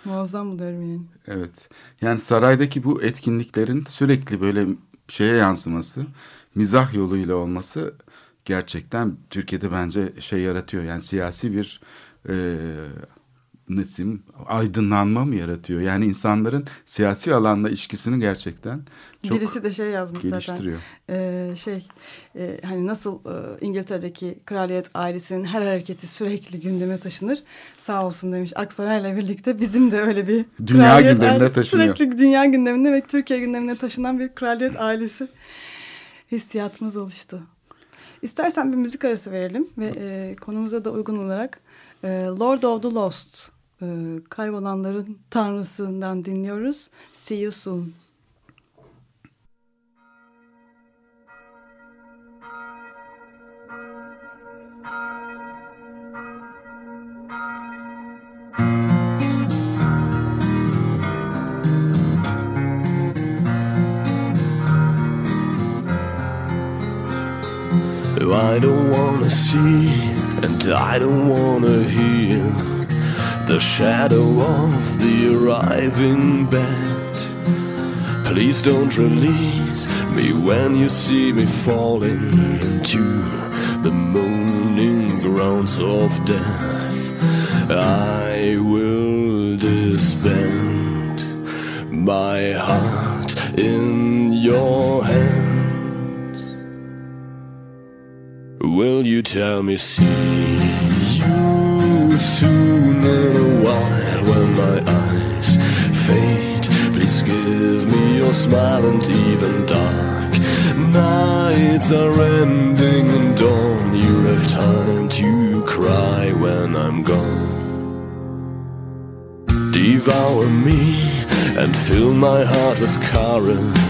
muazzam buluyorum yani. Evet. Yani saraydaki bu etkinliklerin sürekli böyle şeye yansıması, mizah yoluyla olması gerçekten Türkiye'de bence şey yaratıyor. Yani siyasi bir e, nasıl aydınlanma mı yaratıyor? Yani insanların siyasi alanla ilişkisini gerçekten çok Birisi de şey yazmış geliştiriyor. zaten. Ee, şey e, hani nasıl e, İngiltere'deki kraliyet ailesinin her hareketi sürekli gündeme taşınır. Sağ olsun demiş Aksaray'la birlikte bizim de öyle bir Dünya gündemine taşınıyor. Sürekli dünya gündemine ve Türkiye gündemine taşınan bir kraliyet ailesi hissiyatımız oluştu. İstersen bir müzik arası verelim ve e, konumuza da uygun olarak e, Lord of the Lost, e, kaybolanların tanrısından dinliyoruz. See you soon. I don't wanna see and I don't wanna hear the shadow of the arriving bat. Please don't release me when you see me falling into the moaning grounds of death. I will disband my heart in your hands. Will you tell me see you soon in a while when my eyes fade? Please give me your smile and even dark nights are ending and dawn. You have time to cry when I'm gone. Devour me and fill my heart with courage.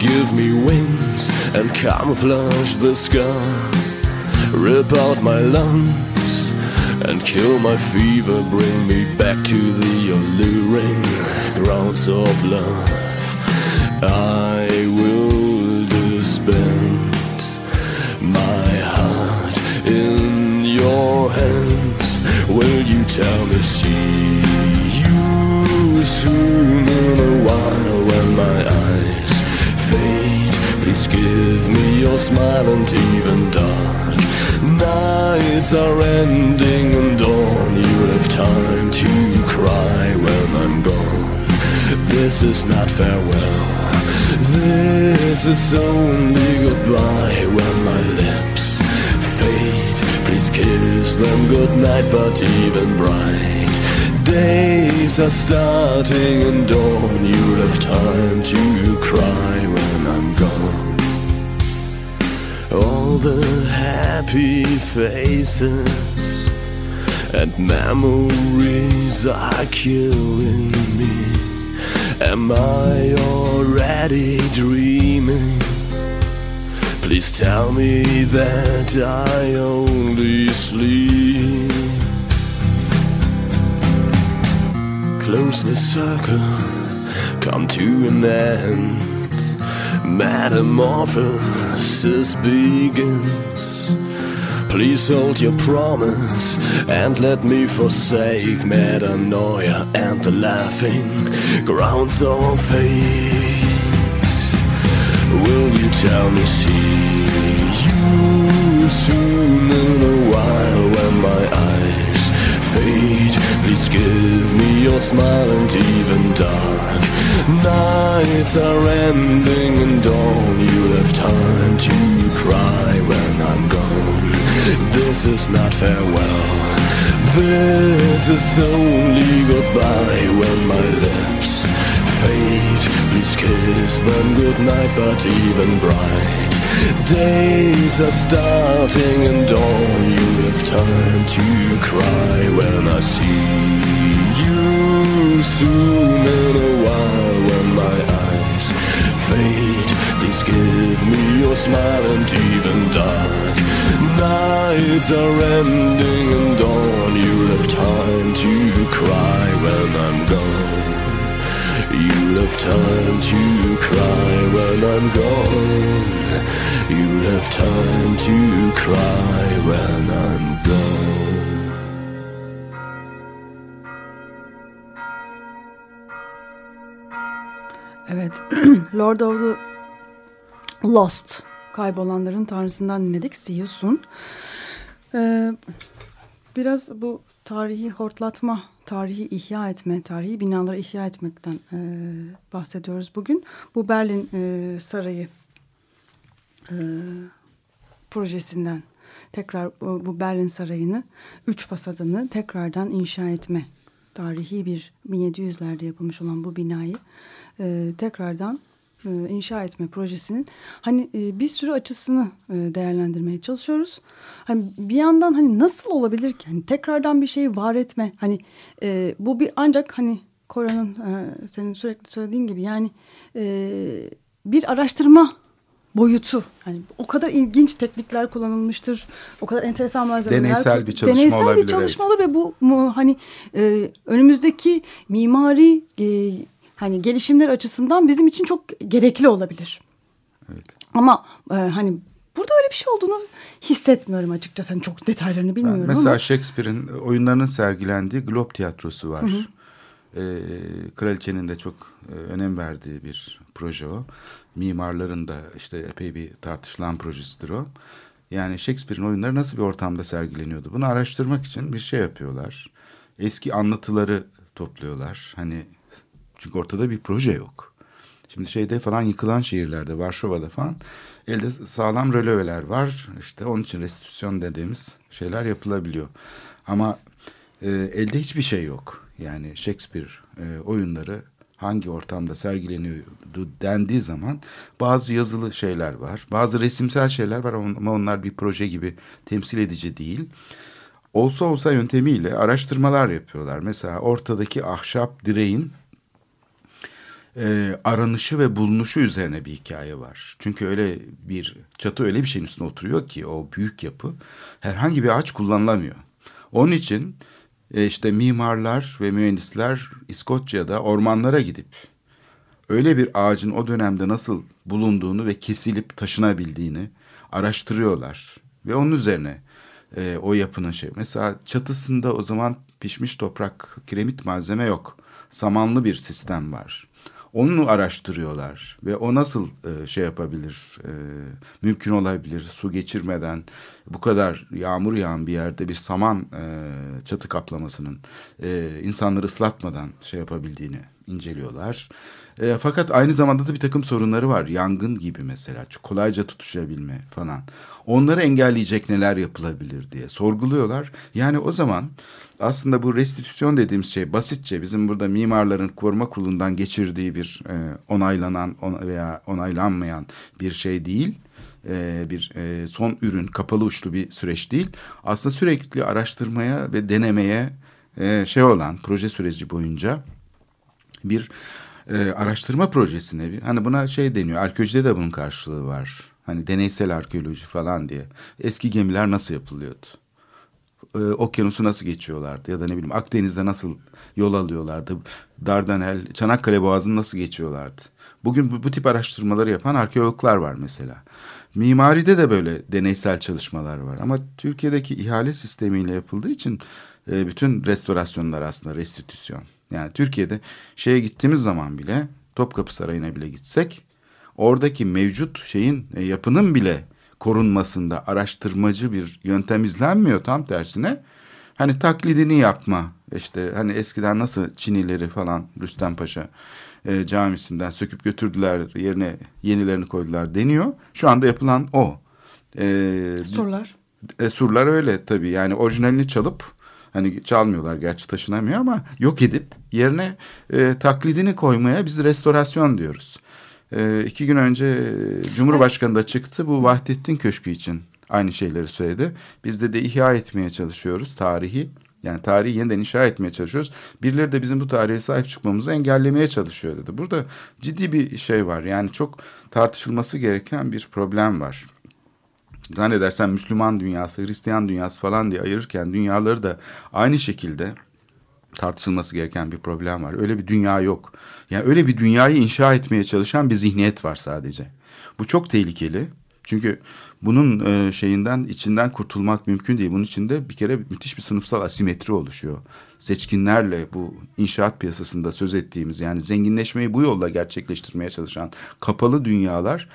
Give me wings and camouflage the scar. Rip out my lungs and kill my fever. Bring me back to the alluring grounds of love. I your smile and even dark nights are ending and dawn. You'll have time to cry when I'm gone. This is not farewell. This is only goodbye when my lips fade. Please kiss them goodnight, but even bright. Days are starting and dawn. You'll have time to cry when I'm gone. All the happy faces and memories are killing me. Am I already dreaming? Please tell me that I only sleep. Close the circle, come to an end. Metamorphosis begins. Please hold your promise and let me forsake metanoia and the laughing grounds of hate. Will you tell me, see you soon in a while when my eyes fade? Please give me your smile and even dark nights are ending and dawn. You'll have time to cry when I'm gone. This is not farewell. This is only goodbye when my lips fade. Please kiss them goodnight, but even bright. Days are starting and dawn. You'll have time to cry when I see you soon in a while Give me your smile and even dark nights are ending and dawn. You'll have time to cry when I'm gone. You'll have time to cry when I'm gone. You'll have time to cry when I'm gone. Evet, Lord of the Lost, kaybolanların tanrısından dinledik, See You Soon. Ee, biraz bu tarihi hortlatma, tarihi ihya etme, tarihi binaları ihya etmekten e, bahsediyoruz bugün. Bu Berlin e, Sarayı e, projesinden tekrar bu, bu Berlin Sarayı'nı, üç fasadını tekrardan inşa etme tarihi bir 1700'lerde yapılmış olan bu binayı e, tekrardan e, inşa etme projesinin hani e, bir sürü açısını e, değerlendirmeye çalışıyoruz. Hani bir yandan hani nasıl olabilir ki hani tekrardan bir şeyi var etme hani e, bu bir ancak hani Kora'nın e, senin sürekli söylediğin gibi yani e, bir araştırma boyutu. Hani o kadar ilginç teknikler kullanılmıştır. O kadar enteresan malzemeler. Deneysel bir çalışma deneysel olabilir, bir çalışma olur ve bu mu, hani e, önümüzdeki mimari e, hani gelişimler açısından bizim için çok gerekli olabilir. Evet. Ama e, hani burada öyle bir şey olduğunu hissetmiyorum açıkçası. Hani çok detaylarını bilmiyorum Mesela ama. Shakespeare'in oyunlarının sergilendiği Globe Tiyatrosu var. Hı hı. Ee, kraliçenin de çok e, önem verdiği bir proje o. Mimarların da işte epey bir tartışılan projesidir o. Yani Shakespeare'in oyunları nasıl bir ortamda sergileniyordu? Bunu araştırmak için bir şey yapıyorlar. Eski anlatıları topluyorlar. Hani çünkü ortada bir proje yok. Şimdi şeyde falan yıkılan şehirlerde, Varşova'da falan elde sağlam röleveler var. İşte onun için restitüsyon dediğimiz şeyler yapılabiliyor. Ama e, elde hiçbir şey yok. Yani Shakespeare e, oyunları hangi ortamda sergileniyordu dendiği zaman bazı yazılı şeyler var. Bazı resimsel şeyler var ama onlar bir proje gibi temsil edici değil. Olsa olsa yöntemiyle araştırmalar yapıyorlar. Mesela ortadaki ahşap direğin e, aranışı ve bulunuşu üzerine bir hikaye var. Çünkü öyle bir çatı öyle bir şeyin üstüne oturuyor ki o büyük yapı herhangi bir ağaç kullanılamıyor. Onun için e, işte mimarlar ve mühendisler İskoçya'da ormanlara gidip öyle bir ağacın o dönemde nasıl bulunduğunu ve kesilip taşınabildiğini araştırıyorlar. Ve onun üzerine e, o yapının şey. Mesela çatısında o zaman pişmiş toprak, kiremit malzeme yok. Samanlı bir sistem var. Onu araştırıyorlar ve o nasıl e, şey yapabilir, e, mümkün olabilir su geçirmeden bu kadar yağmur yağan bir yerde bir saman e, çatı kaplamasının e, insanları ıslatmadan şey yapabildiğini inceliyorlar. E, fakat aynı zamanda da bir takım sorunları var. Yangın gibi mesela kolayca tutuşabilme falan. Onları engelleyecek neler yapılabilir diye sorguluyorlar. Yani o zaman aslında bu restitüsyon dediğimiz şey basitçe bizim burada mimarların koruma kurulundan geçirdiği bir e, onaylanan on, veya onaylanmayan bir şey değil. E, bir e, son ürün kapalı uçlu bir süreç değil. Aslında sürekli araştırmaya ve denemeye e, şey olan proje süreci boyunca bir e, araştırma projesine bir hani buna şey deniyor arkeolojide de bunun karşılığı var. Hani deneysel arkeoloji falan diye. Eski gemiler nasıl yapılıyordu? Ee, okyanusu nasıl geçiyorlardı? Ya da ne bileyim Akdeniz'de nasıl yol alıyorlardı? Dardanel, Çanakkale Boğazı'nı nasıl geçiyorlardı? Bugün bu, bu tip araştırmaları yapan arkeologlar var mesela. Mimaride de böyle deneysel çalışmalar var. Ama Türkiye'deki ihale sistemiyle yapıldığı için e, bütün restorasyonlar aslında restitüsyon. Yani Türkiye'de şeye gittiğimiz zaman bile Topkapı Sarayı'na bile gitsek oradaki mevcut şeyin e, yapının bile korunmasında araştırmacı bir yöntem izlenmiyor tam tersine. Hani taklidini yapma işte hani eskiden nasıl Çinileri falan Rüstem Paşa e, camisinden söküp götürdüler yerine yenilerini koydular deniyor. Şu anda yapılan o. E, surlar. E, surlar öyle tabii yani orijinalini çalıp hani çalmıyorlar gerçi taşınamıyor ama yok edip yerine e, taklidini koymaya biz restorasyon diyoruz. E, iki gün önce Cumhurbaşkanı da çıktı bu Vahdettin Köşkü için aynı şeyleri söyledi. Biz de de ihya etmeye çalışıyoruz tarihi. Yani tarihi yeniden inşa etmeye çalışıyoruz. Birileri de bizim bu tarihe sahip çıkmamızı engellemeye çalışıyor dedi. Burada ciddi bir şey var. Yani çok tartışılması gereken bir problem var. Zannedersen Müslüman dünyası, Hristiyan dünyası falan diye ayırırken dünyaları da aynı şekilde tartışılması gereken bir problem var. Öyle bir dünya yok. Yani öyle bir dünyayı inşa etmeye çalışan bir zihniyet var sadece. Bu çok tehlikeli. Çünkü bunun e, şeyinden içinden kurtulmak mümkün değil. Bunun içinde bir kere müthiş bir sınıfsal asimetri oluşuyor. Seçkinlerle bu inşaat piyasasında söz ettiğimiz yani zenginleşmeyi bu yolla gerçekleştirmeye çalışan kapalı dünyalar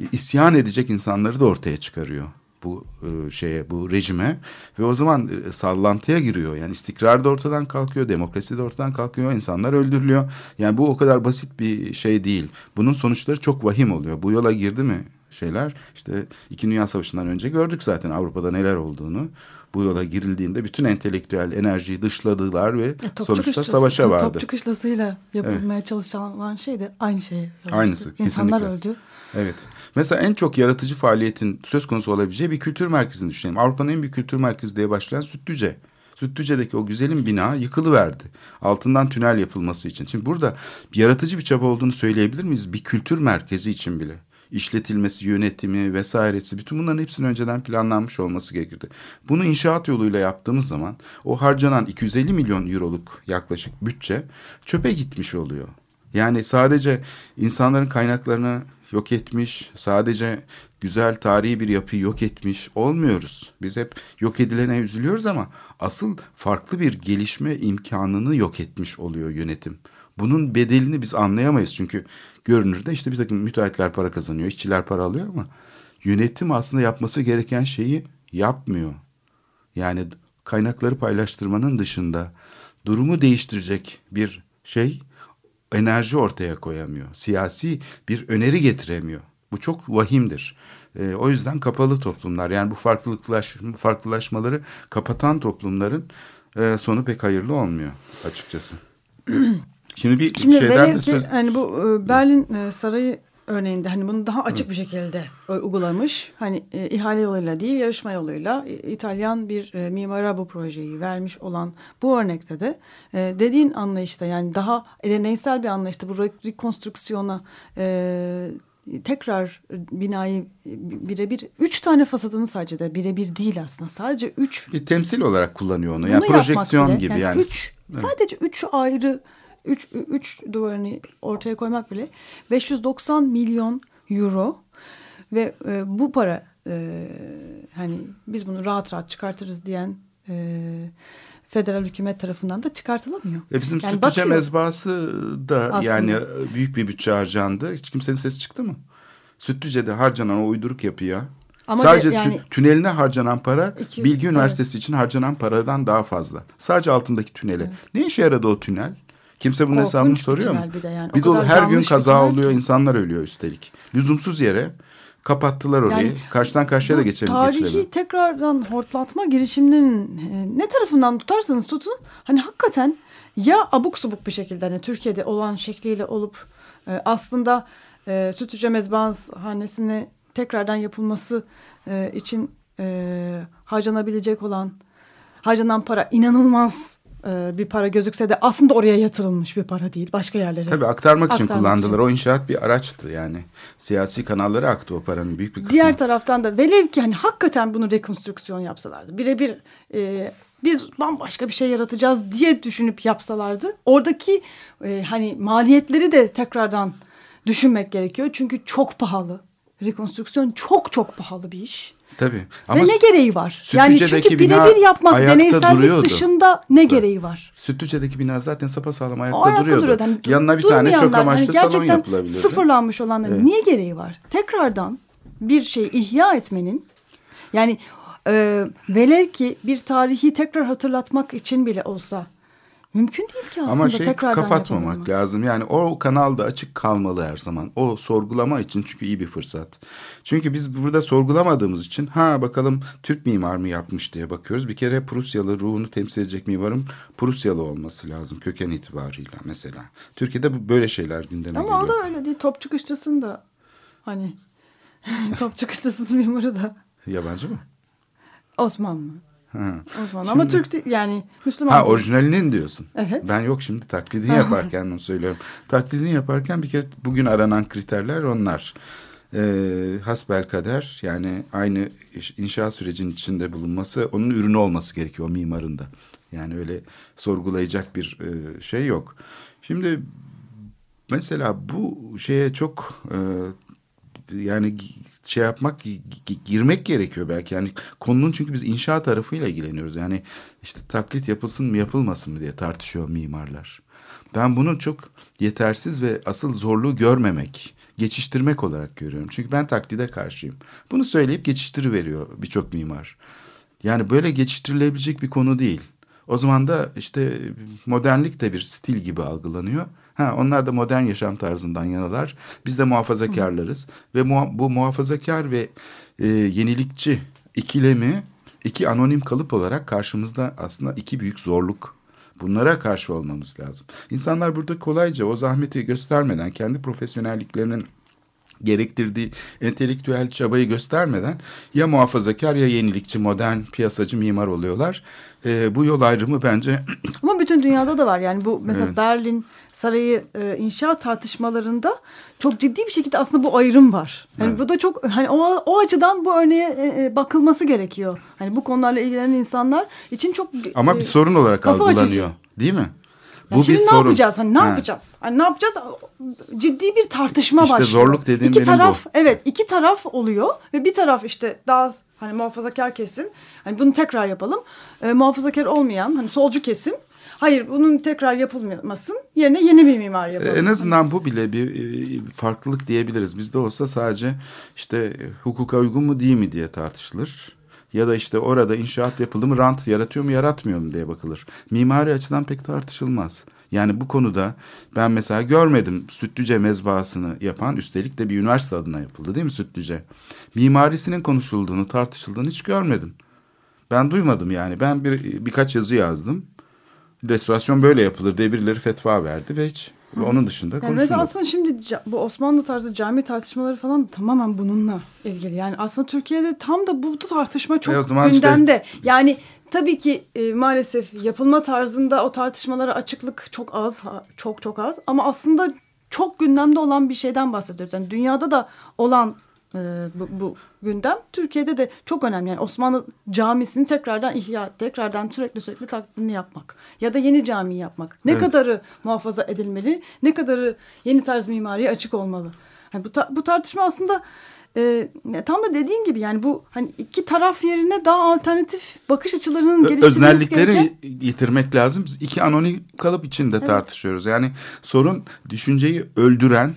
e, isyan edecek insanları da ortaya çıkarıyor bu e, şeye bu rejime ve o zaman e, sallantıya giriyor. Yani istikrar da ortadan kalkıyor, demokrasi de ortadan kalkıyor, insanlar öldürülüyor. Yani bu o kadar basit bir şey değil. Bunun sonuçları çok vahim oluyor. Bu yola girdi mi şeyler işte İki Dünya Savaşı'ndan önce gördük zaten Avrupa'da neler olduğunu. Bu yola girildiğinde bütün entelektüel enerjiyi dışladılar ve Ya, sonuçta savaşa vardı. Topçu kışlasıyla yapılmaya çalışılan şey de aynı yol açtı. Aynısı, İnsanlar kesinlikle. öldü. Evet. Mesela en çok yaratıcı faaliyetin söz konusu olabileceği bir kültür merkezini düşünelim. Avrupa'nın en büyük kültür merkezi diye başlayan Sütlüce. Sütlüce'deki o güzelim bina yıkılıverdi. Altından tünel yapılması için. Şimdi burada yaratıcı bir çaba olduğunu söyleyebilir miyiz? Bir kültür merkezi için bile. İşletilmesi, yönetimi vesairesi bütün bunların hepsinin önceden planlanmış olması gerekirdi. Bunu inşaat yoluyla yaptığımız zaman o harcanan 250 milyon euroluk yaklaşık bütçe çöpe gitmiş oluyor. Yani sadece insanların kaynaklarını yok etmiş, sadece güzel tarihi bir yapıyı yok etmiş olmuyoruz. Biz hep yok edilene üzülüyoruz ama asıl farklı bir gelişme imkanını yok etmiş oluyor yönetim. Bunun bedelini biz anlayamayız çünkü görünürde işte bir takım müteahhitler para kazanıyor, işçiler para alıyor ama yönetim aslında yapması gereken şeyi yapmıyor. Yani kaynakları paylaştırmanın dışında durumu değiştirecek bir şey enerji ortaya koyamıyor. Siyasi bir öneri getiremiyor. Bu çok vahimdir. E, o yüzden kapalı toplumlar yani bu farklılıklaş, farklılaşmaları kapatan toplumların e, sonu pek hayırlı olmuyor açıkçası. Şimdi bir Şimdi şeyden de söz... hani bu e, Berlin e, Sarayı örneğinde hani bunu daha açık bir şekilde uygulamış. Hani e, ihale yoluyla değil yarışma yoluyla e, İtalyan bir e, mimara bu projeyi vermiş olan bu örnekte de e, dediğin anlayışta yani daha deneysel bir anlayışta bu re- rekonstrüksiyona e, tekrar binayı birebir üç tane fasadını sadece de birebir değil aslında sadece üç bir temsil olarak kullanıyor onu. bunu Yani projeksiyon bile, gibi yani. Üç, sadece üç ayrı üç, üç duvarını ortaya koymak bile 590 milyon euro ve e, bu para e, hani biz bunu rahat rahat çıkartırız diyen e, federal hükümet tarafından da çıkartılamıyor. E bizim Yani batıyor. mezbahası da Aslında. yani büyük bir bütçe harcandı. Hiç kimsenin sesi çıktı mı? Sütlüce'de harcanan o uyduruk yapıya Ama sadece de yani- tü- tüneline harcanan para 200 Bilgi evet. Üniversitesi için harcanan paradan daha fazla. Sadece altındaki tünele. Ne işe yaradı o tünel? Kimse bunun Korkunç hesabını soruyor mu? bir de yani. Bir de her gün kaza oluyor, ki. insanlar ölüyor üstelik. Lüzumsuz yere kapattılar orayı. Yani Karşıdan karşıya da geçelim. Tarihi geçilelim. tekrardan hortlatma girişiminin e, ne tarafından tutarsanız tutun hani hakikaten ya abuk subuk bir şekilde hani Türkiye'de olan şekliyle olup e, aslında e, Sütlüce Mezbahanesine tekrardan yapılması e, için e, harcanabilecek olan harcanan para inanılmaz bir para gözükse de aslında oraya yatırılmış bir para değil başka yerlere. Tabii aktarmak için Aktarmak kullandılar. için. O inşaat bir araçtı yani. Siyasi kanallara aktı o paranın büyük bir kısmı. Diğer taraftan da velev ki hani hakikaten bunu rekonstrüksiyon yapsalardı. Birebir e, biz bambaşka bir şey yaratacağız diye düşünüp yapsalardı. Oradaki e, hani maliyetleri de tekrardan düşünmek gerekiyor. Çünkü çok pahalı. Rekonstrüksiyon çok çok pahalı bir iş. Tabii. Ve ne gereği var? Yani çünkü birebir yapmak deneysellik duruyordu. dışında ne gereği var? Sütlüce'deki bina zaten sapasağlam ayakta, O ayakta duruyordu. duruyordu. Hani Yanına bir tane çok durmayanlar, amaçlı hani salon yapılabilirdi. sıfırlanmış olanların Evet. niye gereği var? Tekrardan bir şey ihya etmenin yani e, velev ki bir tarihi tekrar hatırlatmak için bile olsa mümkün değil ki aslında Ama şey tekrardan kapatmamak yapılmamak. lazım. Yani o kanal da açık kalmalı her zaman. O sorgulama için çünkü iyi bir fırsat. Çünkü biz burada sorgulamadığımız için ha bakalım Türk mimar mı yapmış diye bakıyoruz. Bir kere Prusyalı ruhunu temsil edecek mimarın Prusyalı olması lazım köken itibarıyla mesela. Türkiye'de böyle şeyler gündeme Ama o geliyor. da öyle değil. Top çıkışlısın da hani top çıkışlısının mimarı da Yabancı mı? Osmanlı. Osmanlı ama Şimdi- Türk değil, yani Müslüman. Ha orijinalinin diyorsun. Evet. Ben yok şimdi taklidini yaparken onu söylüyorum. Taklidini yaparken bir kere bugün aranan kriterler onlar. e, hasbelkader yani aynı inşaat sürecinin içinde bulunması onun ürünü olması gerekiyor o mimarın da. Yani öyle sorgulayacak bir e, şey yok. Şimdi mesela bu şeye çok e, yani şey yapmak gi- gi- girmek gerekiyor belki yani konunun çünkü biz inşaat tarafıyla ilgileniyoruz yani işte taklit yapılsın mı yapılmasın mı diye tartışıyor mimarlar. Ben bunu çok yetersiz ve asıl zorluğu görmemek, geçiştirmek olarak görüyorum. Çünkü ben taklide karşıyım. Bunu söyleyip geçiştiriveriyor birçok mimar. Yani böyle geçiştirilebilecek bir konu değil. O zaman da işte modernlik de bir stil gibi algılanıyor. Ha, onlar da modern yaşam tarzından yanalar. Biz de muhafazakarlarız. Ve muha- bu muhafazakar ve e, yenilikçi ikilemi iki anonim kalıp olarak karşımızda aslında iki büyük zorluk. Bunlara karşı olmamız lazım. İnsanlar burada kolayca o zahmeti göstermeden kendi profesyonelliklerinin gerektirdiği entelektüel çabayı göstermeden ya muhafazakar ya yenilikçi, modern, piyasacı mimar oluyorlar. Ee, bu yol ayrımı bence Ama bütün dünyada da var. Yani bu mesela Evet. Berlin Sarayı e, inşaat tartışmalarında çok ciddi bir şekilde aslında bu ayrım var. Yani Evet. bu da çok hani o o açıdan bu örneğe e, e, bakılması gerekiyor. Hani bu konularla ilgilenen insanlar için çok ama e, bir sorun olarak kafa açıcı. algılanıyor. Değil mi? Ya şimdi ne sorun. yapacağız? Hani ne Ha. yapacağız? Hani ne yapacağız? Ciddi bir tartışma İşte başlıyor. zorluk dediğim iki benim taraf, bu. Evet, iki taraf oluyor ve bir taraf işte daha hani muhafazakar kesim. Hani bunu tekrar yapalım. Ee, muhafazakar olmayan hani solcu kesim. Hayır bunun tekrar yapılmasın. Yerine yeni bir mimar Ee, yapalım. En azından bu bile bir e, farklılık diyebiliriz. Bizde olsa sadece işte e, hukuka uygun mu değil mi diye tartışılır. Ya da işte orada inşaat yapıldı mı rant yaratıyor mu yaratmıyor mu diye bakılır. Mimari açıdan pek tartışılmaz. Yani bu konuda ben mesela görmedim Sütlüce mezbahasını yapan üstelik de bir üniversite adına yapıldı değil mi Sütlüce? Mimarisinin konuşulduğunu tartışıldığını hiç görmedim. Ben duymadım yani. Ben bir birkaç yazı yazdım. Restorasyon böyle yapılır diye birileri fetva verdi ve hiç onun dışında Yani mesela aslında şimdi bu Osmanlı tarzı cami tartışmaları falan tamamen bununla ilgili. Yani aslında Türkiye'de tam da bu tartışma çok E o zaman işte- gündemde. Yani tabii ki e, maalesef yapılma tarzında o tartışmalara açıklık çok az, ha- çok çok az. Ama aslında çok gündemde olan bir şeyden bahsediyoruz. Yani dünyada da olan e, bu, bu gündem Türkiye'de de çok önemli. Yani Osmanlı camisini tekrardan ihya, tekrardan sürekli sürekli taklidini yapmak ya da yeni cami yapmak. Ne Evet. kadarı muhafaza edilmeli, ne kadarı yeni tarz mimariye açık olmalı. Yani bu, ta- bu tartışma aslında e, tam da dediğin gibi yani bu hani iki taraf yerine daha alternatif bakış açılarının geliştirilmesi Öznellikleri gereken. yitirmek lazım. İki anonim kalıp içinde tartışıyoruz. Yani sorun düşünceyi öldüren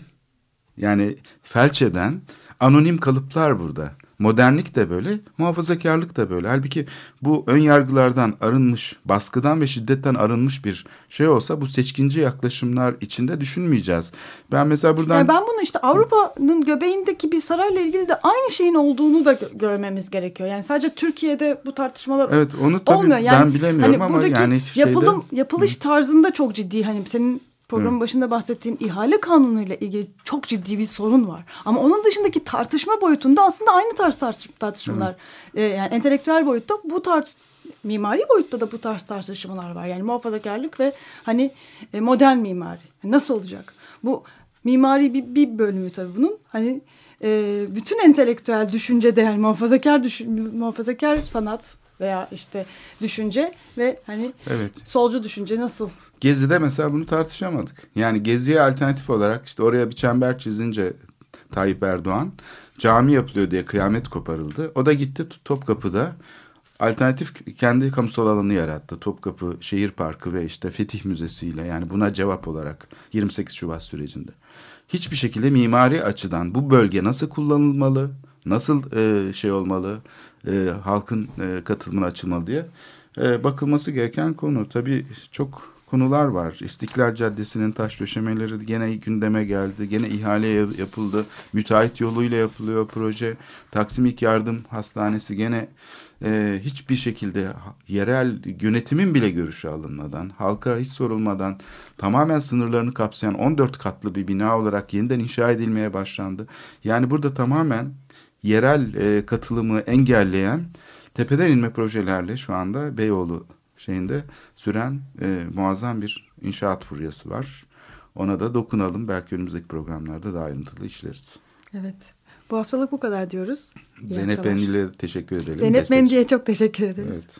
yani felç eden anonim kalıplar burada. Modernlik de böyle, muhafazakarlık da böyle. Halbuki bu ön yargılardan arınmış, baskıdan ve şiddetten arınmış bir şey olsa bu seçkinci yaklaşımlar içinde düşünmeyeceğiz. Ben mesela buradan Yani ben bunu işte Avrupa'nın göbeğindeki bir sarayla ilgili de aynı şeyin olduğunu da gö- görmemiz gerekiyor. Yani sadece Türkiye'de bu tartışmalar Evet onu tabii olmuyor. Yani ben bilemiyorum hani ama yani şeyde yapılım yapılış tarzında çok ciddi hani senin programın başında bahsettiğin ihale kanunuyla ilgili çok ciddi bir sorun var. Ama onun dışındaki tartışma boyutunda aslında aynı tarz tartış- tartışmalar. Ee, yani entelektüel boyutta bu tarz mimari boyutta da bu tarz tartışmalar var. Yani muhafazakarlık ve hani e, modern mimari. Nasıl olacak? Bu mimari bir, bir bölümü tabii bunun. Hani e, bütün entelektüel düşünce de yani muhafazakar düşün, muhafazakar sanat veya işte düşünce ve hani Evet. solcu düşünce nasıl? Gezi'de mesela bunu tartışamadık. Yani Gezi'ye alternatif olarak işte oraya bir çember çizince Tayyip Erdoğan cami yapılıyor diye kıyamet koparıldı. O da gitti Topkapı'da alternatif kendi kamusal alanı yarattı. Topkapı Şehir Parkı ve işte Fetih Müzesi ile yani buna cevap olarak 28 Şubat sürecinde. Hiçbir şekilde mimari açıdan bu bölge nasıl kullanılmalı, nasıl e, şey olmalı, e, halkın e, katılımına açılmalı diye e, bakılması gereken konu. Tabii çok konular var. İstiklal Caddesi'nin taş döşemeleri gene gündeme geldi. Gene ihale ya- yapıldı. Müteahhit yoluyla yapılıyor proje. Taksim İlk Yardım Hastanesi gene e, hiçbir şekilde yerel yönetimin bile görüşü alınmadan, halka hiç sorulmadan tamamen sınırlarını kapsayan 14 katlı bir bina olarak yeniden inşa edilmeye başlandı. Yani burada tamamen yerel e, katılımı engelleyen tepeden inme projelerle şu anda Beyoğlu şeyinde süren e, muazzam bir inşaat furyası var. Ona da dokunalım. Belki önümüzdeki programlarda daha ayrıntılı işleriz. Evet. Bu haftalık bu kadar diyoruz. İyi Zeynep. Mendil'e teşekkür edelim. Zeynep Mendi'ye çok teşekkür ederiz. Evet.